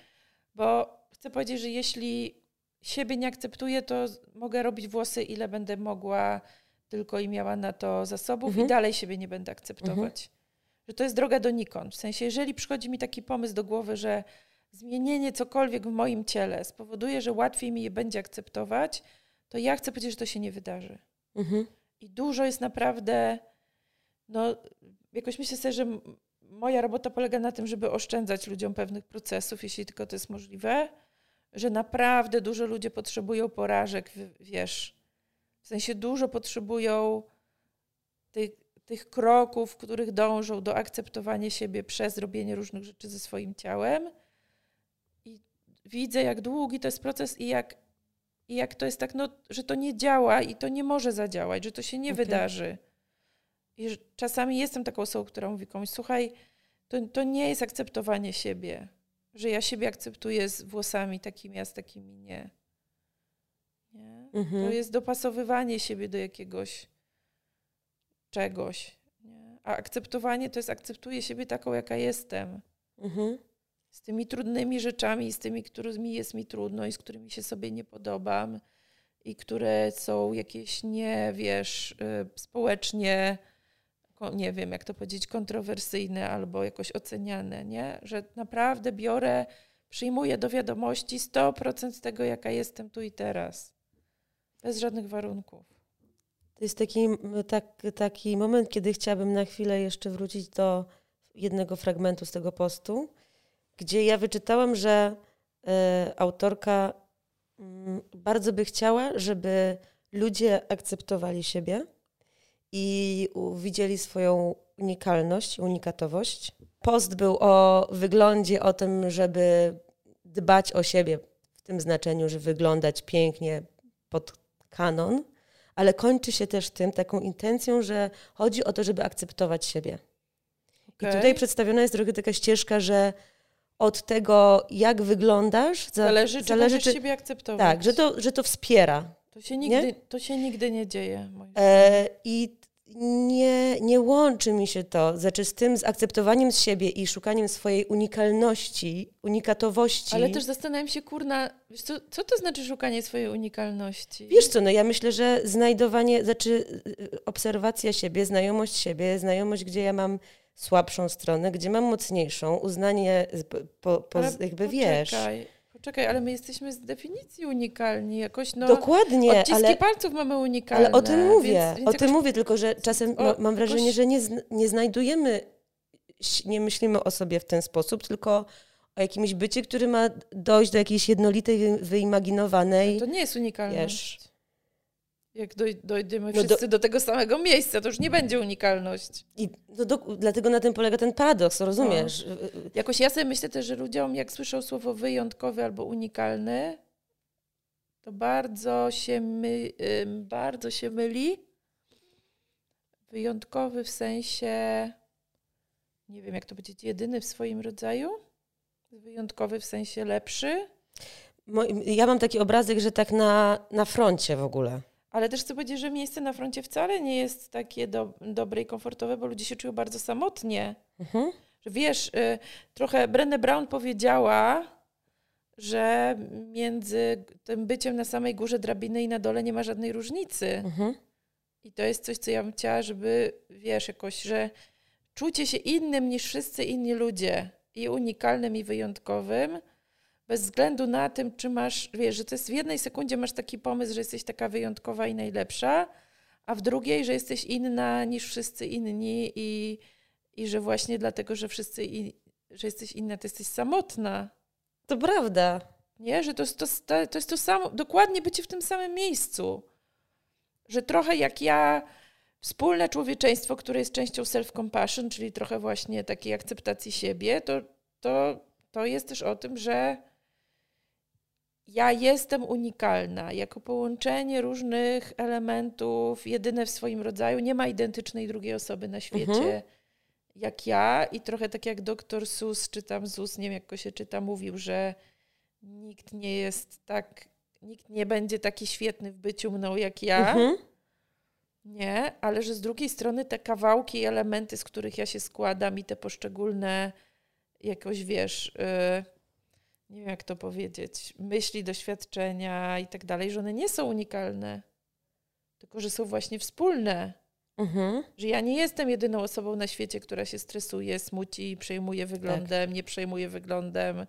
Bo chcę powiedzieć, że jeśli siebie nie akceptuję, to mogę robić włosy, ile będę mogła, tylko i miała na to zasobów, Mhm. i dalej siebie nie będę akceptować. Że to jest droga donikąd. W sensie, jeżeli przychodzi mi taki pomysł do głowy, że zmienienie cokolwiek w moim ciele spowoduje, że łatwiej mi je będzie akceptować, to ja chcę powiedzieć, że to się nie wydarzy. Mhm. I dużo jest naprawdę, no, jakoś myślę sobie, że moja robota polega na tym, żeby oszczędzać ludziom pewnych procesów, jeśli tylko to jest możliwe, że naprawdę dużo ludzie potrzebują porażek, wiesz, w sensie dużo potrzebują tych, tych kroków, w których dążą do akceptowania siebie przez robienie różnych rzeczy ze swoim ciałem. I widzę, jak długi to jest proces i jak, i jak to jest tak, no, że to nie działa i to nie może zadziałać, że to się nie okay. wydarzy. I czasami jestem taką osobą, która mówi komuś, słuchaj, to, to nie jest akceptowanie siebie, że ja siebie akceptuję z włosami takimi, a z takimi nie. nie? Mhm. To jest dopasowywanie siebie do jakiegoś czegoś. Nie? A akceptowanie to jest akceptuję siebie taką, jaka jestem. Mhm. Z tymi trudnymi rzeczami, z tymi, którymi jest mi trudno i z którymi się sobie nie podobam i które są jakieś nie, wiesz, y, społecznie nie wiem, jak to powiedzieć, kontrowersyjne albo jakoś oceniane, nie? Że naprawdę biorę, przyjmuję do wiadomości 100% tego, jaka jestem tu i teraz. Bez żadnych warunków. To jest taki, tak, taki moment, kiedy chciałabym na chwilę jeszcze wrócić do jednego fragmentu z tego postu, gdzie ja wyczytałam, że y, autorka y, bardzo by chciała, żeby ludzie akceptowali siebie i widzieli swoją unikalność, unikatowość. Post był o wyglądzie, o tym, żeby dbać o siebie w tym znaczeniu, że wyglądać pięknie pod kanon, ale kończy się też tym taką intencją, że chodzi o to, żeby akceptować siebie. Okay. I tutaj przedstawiona jest trochę taka ścieżka, że od tego, jak wyglądasz, zależy, czy zależy, czy siebie akceptować. Tak, że to, że to wspiera. To się nigdy nie, to się nigdy nie dzieje. E, I nie, nie łączy mi się to znaczy z tym, z akceptowaniem z siebie i szukaniem swojej unikalności, unikatowości. Ale też zastanawiam się, kurna, co, co to znaczy szukanie swojej unikalności? Wiesz co, no ja myślę, że znajdowanie, znaczy y, obserwacja siebie, znajomość siebie, znajomość, gdzie ja mam słabszą stronę, gdzie mam mocniejszą, uznanie, po, po, jakby wiesz. Czekaj, ale my jesteśmy z definicji unikalni. Jakoś, no, Dokładnie. Odciski ale, palców mamy unikalne. Ale o tym mówię. Więc, więc o tym mówię, tylko że czasem o, mam wrażenie, jakoś... że nie, nie znajdujemy, nie myślimy o sobie w ten sposób, tylko o jakimś bycie, który ma dojść do jakiejś jednolitej, wyimaginowanej... To nie jest unikalność. Wiesz, jak doj, dojdziemy no wszyscy do... do... tego samego miejsca, to już nie będzie unikalność. I no do, dlatego na tym polega ten paradoks, rozumiesz? No. Jakoś ja sobie myślę też, że ludziom, jak słyszą słowo wyjątkowy albo unikalny, to bardzo się, my, bardzo się myli. Wyjątkowy w sensie, nie wiem jak to powiedzieć, jedyny w swoim rodzaju. Wyjątkowy w sensie lepszy. Ja mam taki obrazek, że tak na, na froncie w ogóle. Ale też chcę powiedzieć, że miejsce na froncie wcale nie jest takie do, dobre i komfortowe, bo ludzie się czują bardzo samotnie. Mhm. Że wiesz, y, trochę Brené Brown powiedziała, że między tym byciem na samej górze drabiny i na dole nie ma żadnej różnicy. Mhm. I to jest coś, co ja bym chciała, żeby, wiesz, jakoś, że czujcie się innym niż wszyscy inni ludzie i unikalnym i wyjątkowym, bez względu na tym, czy masz, wiesz, że to jest w jednej sekundzie masz taki pomysł, że jesteś taka wyjątkowa i najlepsza, a w drugiej, że jesteś inna niż wszyscy inni i, i że właśnie dlatego, że wszyscy, in, że jesteś inna, to jesteś samotna. To prawda. Nie, że to jest to, to jest to samo, dokładnie bycie w tym samym miejscu. Że trochę jak ja, wspólne człowieczeństwo, które jest częścią self-compassion, czyli trochę właśnie takiej akceptacji siebie, to, to, to jest też o tym, że ja jestem unikalna, jako połączenie różnych elementów, jedyne w swoim rodzaju. Nie ma identycznej drugiej osoby na świecie mhm. jak ja. I trochę tak jak doktor Sus, czy tam Zus, nie wiem jak go się czyta, mówił, że nikt nie jest tak, nikt nie będzie taki świetny w byciu mną jak ja. Mhm. Nie, ale że z drugiej strony te kawałki i elementy, z których ja się składam i te poszczególne jakoś, wiesz... Yy, nie wiem jak to powiedzieć, myśli, doświadczenia i tak dalej, że one nie są unikalne, tylko że są właśnie wspólne. Mhm. Że ja nie jestem jedyną osobą na świecie, która się stresuje, smuci, przejmuje wyglądem, tak. nie przejmuje wyglądem.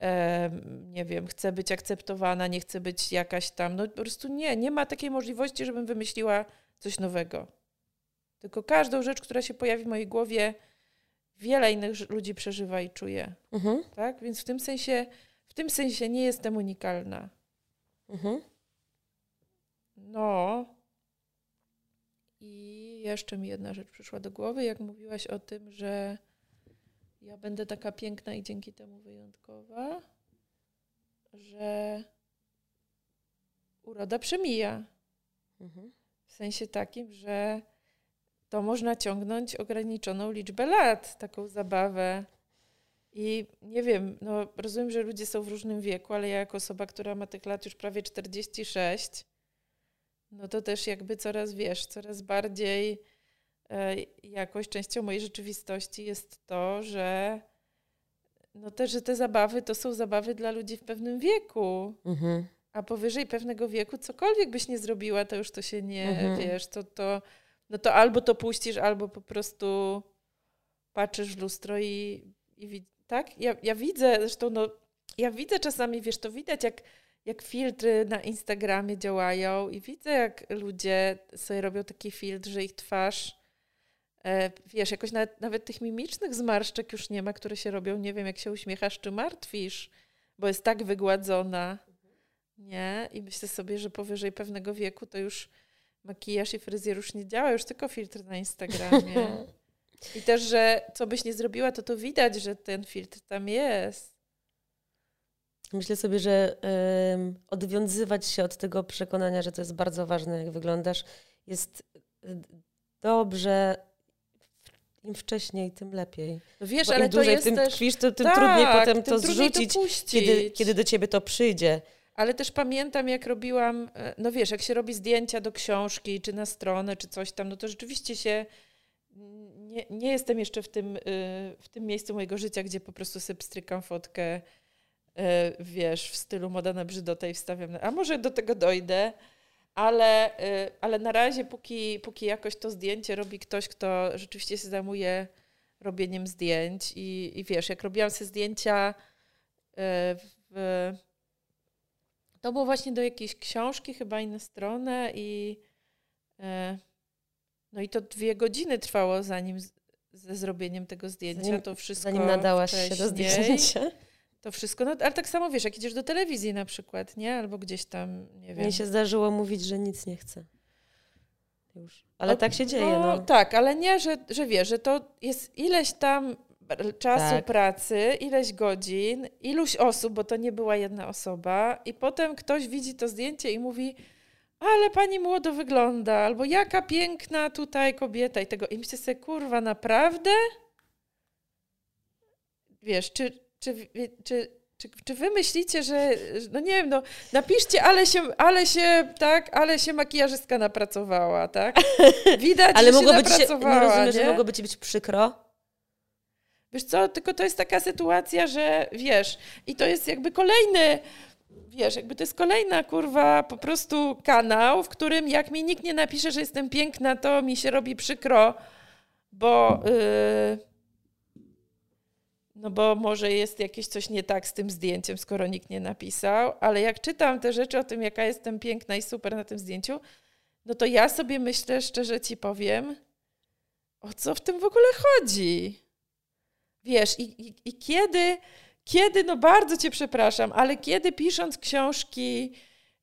E, nie wiem, chcę być akceptowana, nie chcę być jakaś tam. No po prostu nie, nie ma takiej możliwości, żebym wymyśliła coś nowego. Tylko każdą rzecz, która się pojawi w mojej głowie, wiele innych ludzi przeżywa i czuje. Mhm. Tak? Więc w tym sensie, w tym sensie nie jestem unikalna. Mhm. No. I jeszcze mi jedna rzecz przyszła do głowy, jak mówiłaś o tym, że ja będę taka piękna i dzięki temu wyjątkowa, że uroda przemija. Mhm. W sensie takim, że to można ciągnąć ograniczoną liczbę lat, taką zabawę. I nie wiem, no rozumiem, że ludzie są w różnym wieku, ale ja jako osoba, która ma tych lat już prawie 46, no to też jakby coraz, wiesz, coraz bardziej e, jakoś częścią mojej rzeczywistości jest to, że no też, że te zabawy to są zabawy dla ludzi w pewnym wieku. Mhm. A powyżej pewnego wieku, cokolwiek byś nie zrobiła, to już to się nie, Mhm. wiesz, to, to, no to albo to puścisz, albo po prostu patrzysz w lustro i, i wi- tak? Ja, ja widzę, zresztą no, ja widzę czasami, wiesz, to widać jak, jak filtry na Instagramie działają i widzę jak ludzie sobie robią taki filtr, że ich twarz, e, wiesz, jakoś nawet, nawet tych mimicznych zmarszczek już nie ma, które się robią, nie wiem, jak się uśmiechasz czy martwisz, bo jest tak wygładzona. Nie? I myślę sobie, że powyżej pewnego wieku to już makijaż i fryzjer już nie działa, już tylko filtr na Instagramie. I też, że co byś nie zrobiła, to to widać, że ten filtr tam jest. Myślę sobie, że em, odwiązywać się od tego przekonania, że to jest bardzo ważne, jak wyglądasz, jest y, dobrze. Im wcześniej, tym lepiej. No wiesz, Bo ale im to dłużej jest w tym też... tkwisz, to tym tak, trudniej potem tym to trudniej zrzucić, puścić. kiedy, kiedy do ciebie to przyjdzie. Ale też pamiętam, jak robiłam, e, no wiesz, jak się robi zdjęcia do książki, czy na stronę, czy coś tam, no to rzeczywiście się. Nie, nie jestem jeszcze w tym, y, w tym miejscu mojego życia, gdzie po prostu sobie pstrykam fotkę, y, wiesz, w stylu moda na brzydotę i wstawiam. A może do tego dojdę, ale, ale na razie, póki, póki jakoś to zdjęcie robi ktoś, kto rzeczywiście się zajmuje robieniem zdjęć i, i wiesz, jak robiłam sobie zdjęcia w, to było właśnie do jakiejś książki, chyba i na stronę i e, no i to dwie godziny trwało zanim z, ze zrobieniem tego zdjęcia. Zanim- to wszystko Zanim nadałaś się do zdjęcia. To wszystko, no ale tak samo wiesz, jak idziesz do telewizji na przykład, nie? Albo gdzieś tam, nie wiem. Mnie się zdarzyło mówić, że nic nie chcę. Już. Ale O, tak się dzieje. No. Tak, ale nie, że, że wiesz, że to jest ileś tam czasu Tak. pracy, ileś godzin, iluś osób, bo to nie była jedna osoba, i potem ktoś widzi to zdjęcie i mówi, ale pani młodo wygląda, albo jaka piękna tutaj kobieta i tego. I myślę sobie, kurwa, naprawdę? Wiesz, czy, czy, czy, czy, czy wy myślicie, że, no nie wiem, no napiszcie, ale się, ale się, tak, ale się makijażystka napracowała, tak? Widać, Ale że się się, napracowała, nie rozumiesz, nie? że mogłoby ci być przykro? Wiesz co, tylko to jest taka sytuacja, że wiesz, i to jest jakby kolejny, wiesz, jakby to jest kolejna kurwa po prostu kanał, w którym jak mi nikt nie napisze, że jestem piękna, to mi się robi przykro, bo yy, no bo może jest jakieś coś nie tak z tym zdjęciem, skoro nikt nie napisał, ale jak czytam te rzeczy o tym, jaka jestem piękna i super na tym zdjęciu, no to ja sobie myślę, szczerze ci powiem, o co w tym w ogóle chodzi? Wiesz, i, i, i kiedy, kiedy, no bardzo cię przepraszam, ale kiedy pisząc książki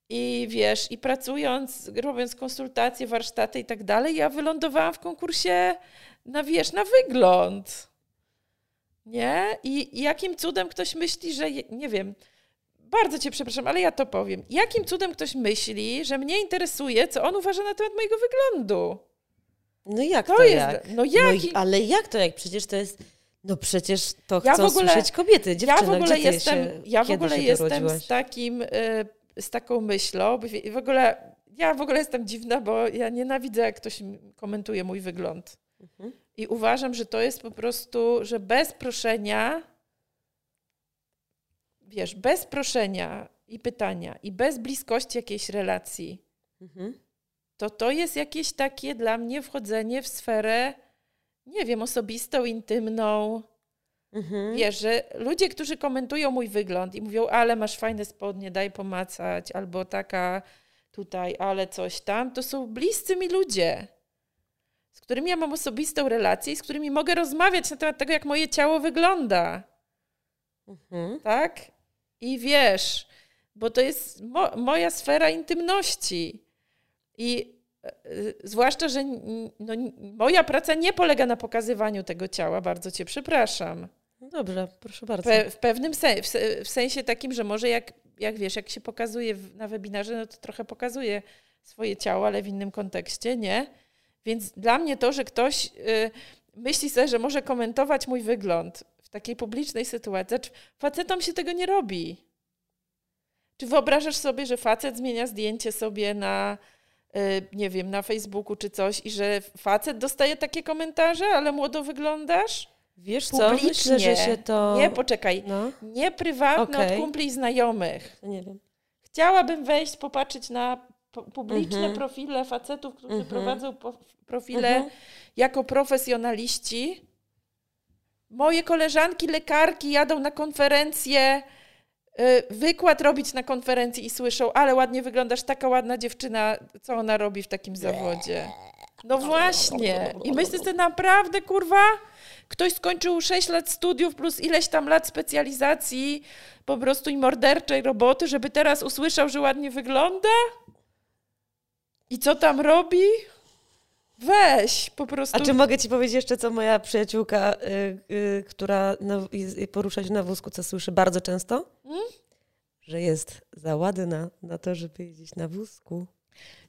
i wiesz, i pracując, robiąc konsultacje, warsztaty i tak dalej, ja wylądowałam w konkursie na, wiesz, na wygląd. Nie? I, I jakim cudem ktoś myśli, że, je- nie wiem, bardzo cię przepraszam, ale ja to powiem. Jakim cudem ktoś myśli, że mnie interesuje, co on uważa na temat mojego wyglądu? No jak To to, jest, jak? no No jaki, i, ale jak to jak? Przecież to jest... No przecież to Ja chcą w ogóle- słyszeć kobiety, dziewczyny. ja w ogóle jestem, się, ja w ogóle jestem z takim, y, z taką myślą, w ogóle, ja w ogóle jestem dziwna, bo ja nienawidzę, jak ktoś komentuje mój wygląd. Mhm. I uważam, że to jest po prostu, że bez proszenia, wiesz, bez proszenia i pytania i bez bliskości jakiejś relacji, Mhm. to to jest jakieś takie dla mnie wchodzenie w sferę, nie wiem, osobistą, intymną. Mhm. Wiesz, że ludzie, którzy komentują mój wygląd i mówią, ale masz fajne spodnie, daj pomacać, albo taka tutaj, ale coś tam, to są bliscy mi ludzie. z którymi ja mam osobistą relację i z którymi mogę rozmawiać na temat tego, jak moje ciało wygląda. Mhm. Tak? I wiesz, bo to jest mo moja sfera intymności. I zwłaszcza, że no, moja praca nie polega na pokazywaniu tego ciała, bardzo cię przepraszam. Dobrze, proszę bardzo. Pe w pewnym sensie, w, sensie takim, że może jak, jak wiesz, jak się pokazuje na webinarze, no to trochę pokazuje swoje ciało, ale w innym kontekście, nie? Więc dla mnie to, że ktoś y, myśli sobie, że może komentować mój wygląd w takiej publicznej sytuacji, znaczy facetom się tego nie robi. Czy wyobrażasz sobie, że facet zmienia zdjęcie sobie na, nie wiem, na Facebooku czy coś i że facet dostaje takie komentarze, ale młodo wyglądasz? Wiesz co, Publicznie. myślę, że się to... Nie, poczekaj. No, Nie prywatne Okej. od kumpli i znajomych. to nie wiem. Chciałabym wejść, popatrzeć na pu- publiczne Mhm. profile facetów, którzy Mhm. prowadzą profile Mhm. jako profesjonaliści. Moje koleżanki lekarki jadą na konferencję, y, wykład robić na konferencji i słyszą, ale ładnie wyglądasz, taka ładna dziewczyna, co ona robi w takim zawodzie. No właśnie. I myślę sobie naprawdę, kurwa, ktoś skończył 6 lat studiów plus ileś tam lat specjalizacji po prostu i morderczej roboty, żeby teraz usłyszał, że ładnie wygląda? I co tam robi? Weź, po prostu. A czy mogę ci powiedzieć jeszcze, co moja przyjaciółka, y, y, która na, jest- porusza się na wózku, co słyszy bardzo często? Mm? Że jest za ładna na to, żeby jeździć na wózku.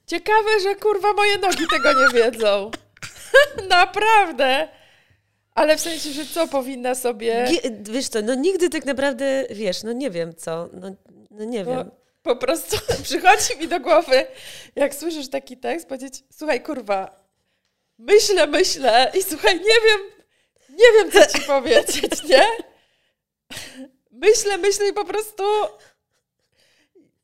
Ciekawe, że kurwa moje nogi tego nie wiedzą. Naprawdę. Ale w sensie, że co powinna sobie. Gie- Wiesz co, no nigdy tak naprawdę, wiesz, no nie wiem co, no, no nie Bo wiem. po prostu przychodzi mi do głowy, jak słyszysz taki tekst, powiedzieć: Słuchaj, kurwa, myślę, myślę i słuchaj, nie wiem, nie wiem, co ci powiedzieć, nie? Myślę, myślę i po prostu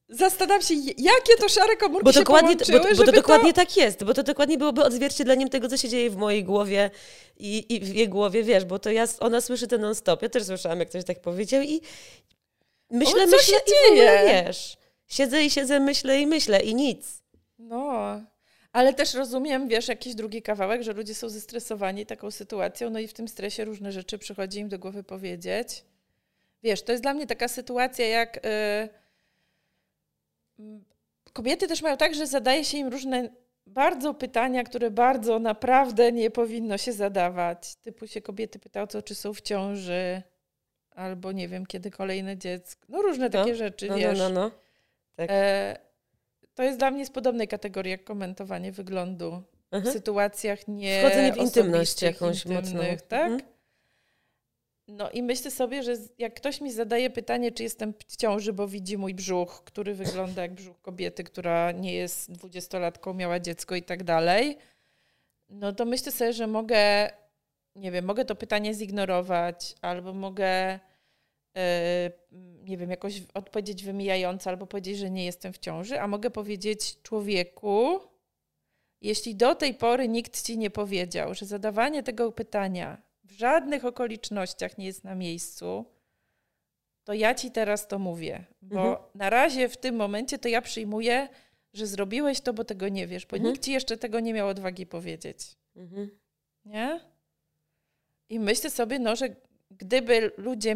zastanawiam się, jakie to szare komórki Bo się dokładnie, bo, połączyły, bo to żeby dokładnie tak jest, bo to dokładnie byłoby odzwierciedleniem tego, co się dzieje w mojej głowie i, i w jej głowie, wiesz, bo to ja, ona słyszy to non-stop, ja też słyszałam, jak ktoś tak powiedział i myślę, O, myślę się i w ogóle, dzieje? wiesz, siedzę i siedzę, myślę i myślę i nic. No, ale też rozumiem, wiesz, jakiś drugi kawałek, że ludzie są zestresowani taką sytuacją, no i w tym stresie różne rzeczy przychodzi im do głowy powiedzieć. Wiesz, to jest dla mnie taka sytuacja, jak y, m, kobiety też mają tak, że zadaje się im różne bardzo pytania, które bardzo naprawdę nie powinno się zadawać. Typu się kobiety pytają, co, czy są w ciąży, albo nie wiem, kiedy kolejne dziecko. No różne No, takie rzeczy, No, no, wiesz. no, no. Tak. E, to jest dla mnie z podobnej kategorii jak komentowanie wyglądu w Mhm. sytuacjach nie Wchodzenie w intymność jakąś mocną. tak? Mhm. No i myślę sobie, że jak ktoś mi zadaje pytanie, czy jestem w ciąży, bo widzi mój brzuch, który wygląda jak brzuch kobiety, która nie jest dwudziestolatką, miała dziecko i tak dalej, no to myślę sobie, że mogę, nie wiem, mogę to pytanie zignorować, albo mogę, nie wiem, jakoś odpowiedzieć wymijająco, albo powiedzieć, że nie jestem w ciąży, a mogę powiedzieć człowieku, jeśli do tej pory nikt ci nie powiedział, że zadawanie tego pytania w żadnych okolicznościach nie jest na miejscu, to ja ci teraz to mówię. Bo Mhm. na razie w tym momencie to ja przyjmuję, że zrobiłeś to, bo tego nie wiesz, bo Mhm. nikt ci jeszcze tego nie miał odwagi powiedzieć. Mhm. Nie? I myślę sobie, no, że gdyby ludzie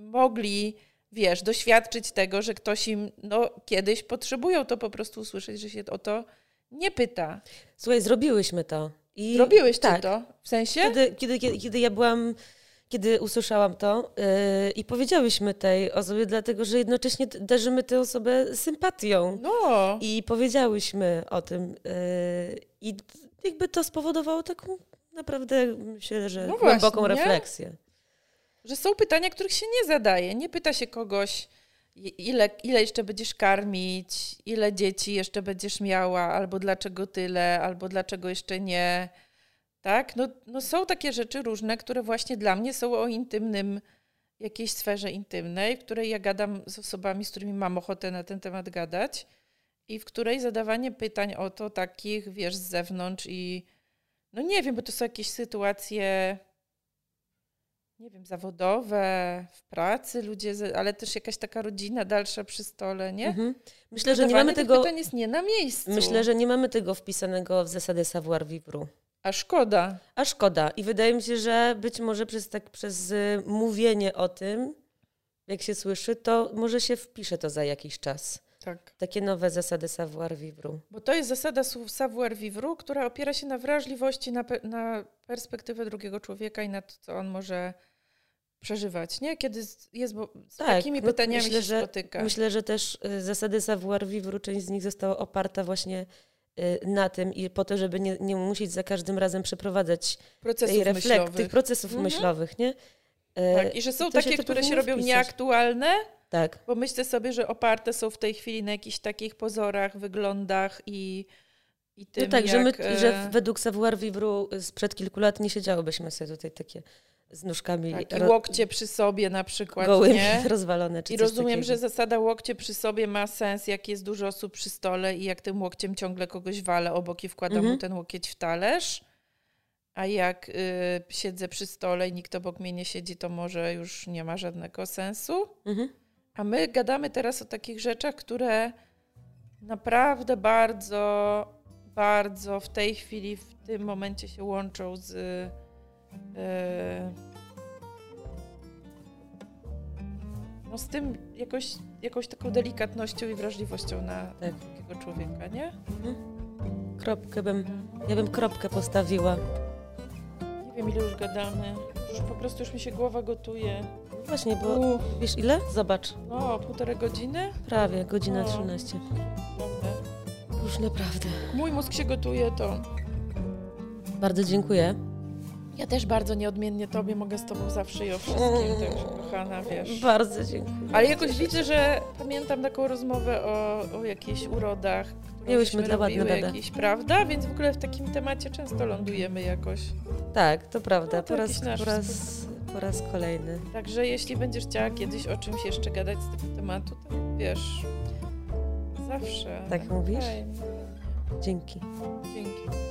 mogli, wiesz, doświadczyć tego, że ktoś im no, kiedyś potrzebują to po prostu usłyszeć, że się o to nie pyta. Słuchaj, zrobiłyśmy to. I Zrobiłeś ty tak. to? W sensie? Kiedy, kiedy, kiedy, kiedy ja byłam, kiedy usłyszałam to yy, i powiedziałyśmy tej osobie, dlatego że jednocześnie darzymy tę osobę sympatią. No. I powiedziałyśmy o tym. Yy, I jakby to spowodowało taką naprawdę, myślę, że No głęboką właśnie, nie? refleksję. Że są pytania, których się nie zadaje. Nie pyta się kogoś, ile, ile jeszcze będziesz karmić, ile dzieci jeszcze będziesz miała, albo dlaczego tyle, albo dlaczego jeszcze nie. Tak? No, no są takie rzeczy różne, które właśnie dla mnie są o intymnym, jakiejś sferze intymnej, w której ja gadam z osobami, z którymi mam ochotę na ten temat gadać i w której zadawanie pytań o to takich, wiesz, z zewnątrz i no nie wiem, bo to są jakieś sytuacje nie wiem, zawodowe, w pracy ludzie, ale też jakaś taka rodzina dalsza przy stole, nie? Mhm. Myślę, że nie mamy tego. pytań jest nie na miejscu. Myślę, że nie mamy tego wpisanego w zasadę savoir vivre. A szkoda. A szkoda. I wydaje mi się, że być może przez, tak, przez y, mówienie o tym, jak się słyszy, to może się wpisze to za jakiś czas. Tak. Takie nowe zasady savoir-vivre. Bo to jest zasada savoir-vivre, która opiera się na wrażliwości, na, pe- na perspektywę drugiego człowieka i na to, co on może przeżywać, nie? Kiedy jest, bo z Tak, takimi no pytaniami myślę, się że- spotyka. Myślę, że też y, zasady savoir-vivre, część z nich została oparta właśnie y, na tym i po to, żeby nie, nie musieć za każdym razem przeprowadzać procesów tej reflek- myślowych. tych procesów Mhm. myślowych, nie? E, Tak, I że są się takie, to które się robią wpisać. nieaktualne, Tak. bo myślę sobie, że oparte są w tej chwili na jakichś takich pozorach, wyglądach i, i tym, No tak, że, jak, my, e, że według savoir-vivre sprzed kilku lat nie siedziałybyśmy sobie tutaj takie z nóżkami tak, i łokcie przy sobie na przykład, gołymi, nie? rozwalone. Czy I rozumiem, takiego. że zasada łokcie przy sobie ma sens, jak jest dużo osób przy stole i jak tym łokciem ciągle kogoś walę obok i wkładam Mhm. mu ten łokieć w talerz. A jak y, siedzę przy stole i nikt obok mnie nie siedzi, to może już nie ma żadnego sensu. Mhm. A my gadamy teraz o takich rzeczach, które naprawdę bardzo, bardzo w tej chwili, w tym momencie się łączą z. e, no z tym jakoś, jakąś taką delikatnością i wrażliwością na Tak. drugiego człowieka, nie? Kropkę bym, ja bym kropkę postawiła. Nie wiem, ile już gadamy. Już po prostu już mi się głowa gotuje. Właśnie, bo Uff, wiesz ile? Zobacz. no, półtorej godziny? Prawie, godzina O. 13. Prawda. Już naprawdę. Mój mózg się gotuje, to Bardzo dziękuję. Ja też bardzo nieodmiennie tobie mogę z tobą zawsze i o wszystkim, także kochana, wiesz. Bardzo dziękuję. Ale jakoś widzę, że pamiętam taką rozmowę o, o jakichś urodach, Miałyśmy dla ładne bebe. jakieś, prawda? Więc w ogóle w takim temacie często lądujemy jakoś. Tak, to prawda. No, to po, raz, jakiś po, raz, po raz kolejny. Także jeśli będziesz chciała kiedyś o czymś jeszcze gadać z tego tematu, to wiesz, zawsze. Tak mówisz? Fajnie. Dzięki. Dzięki.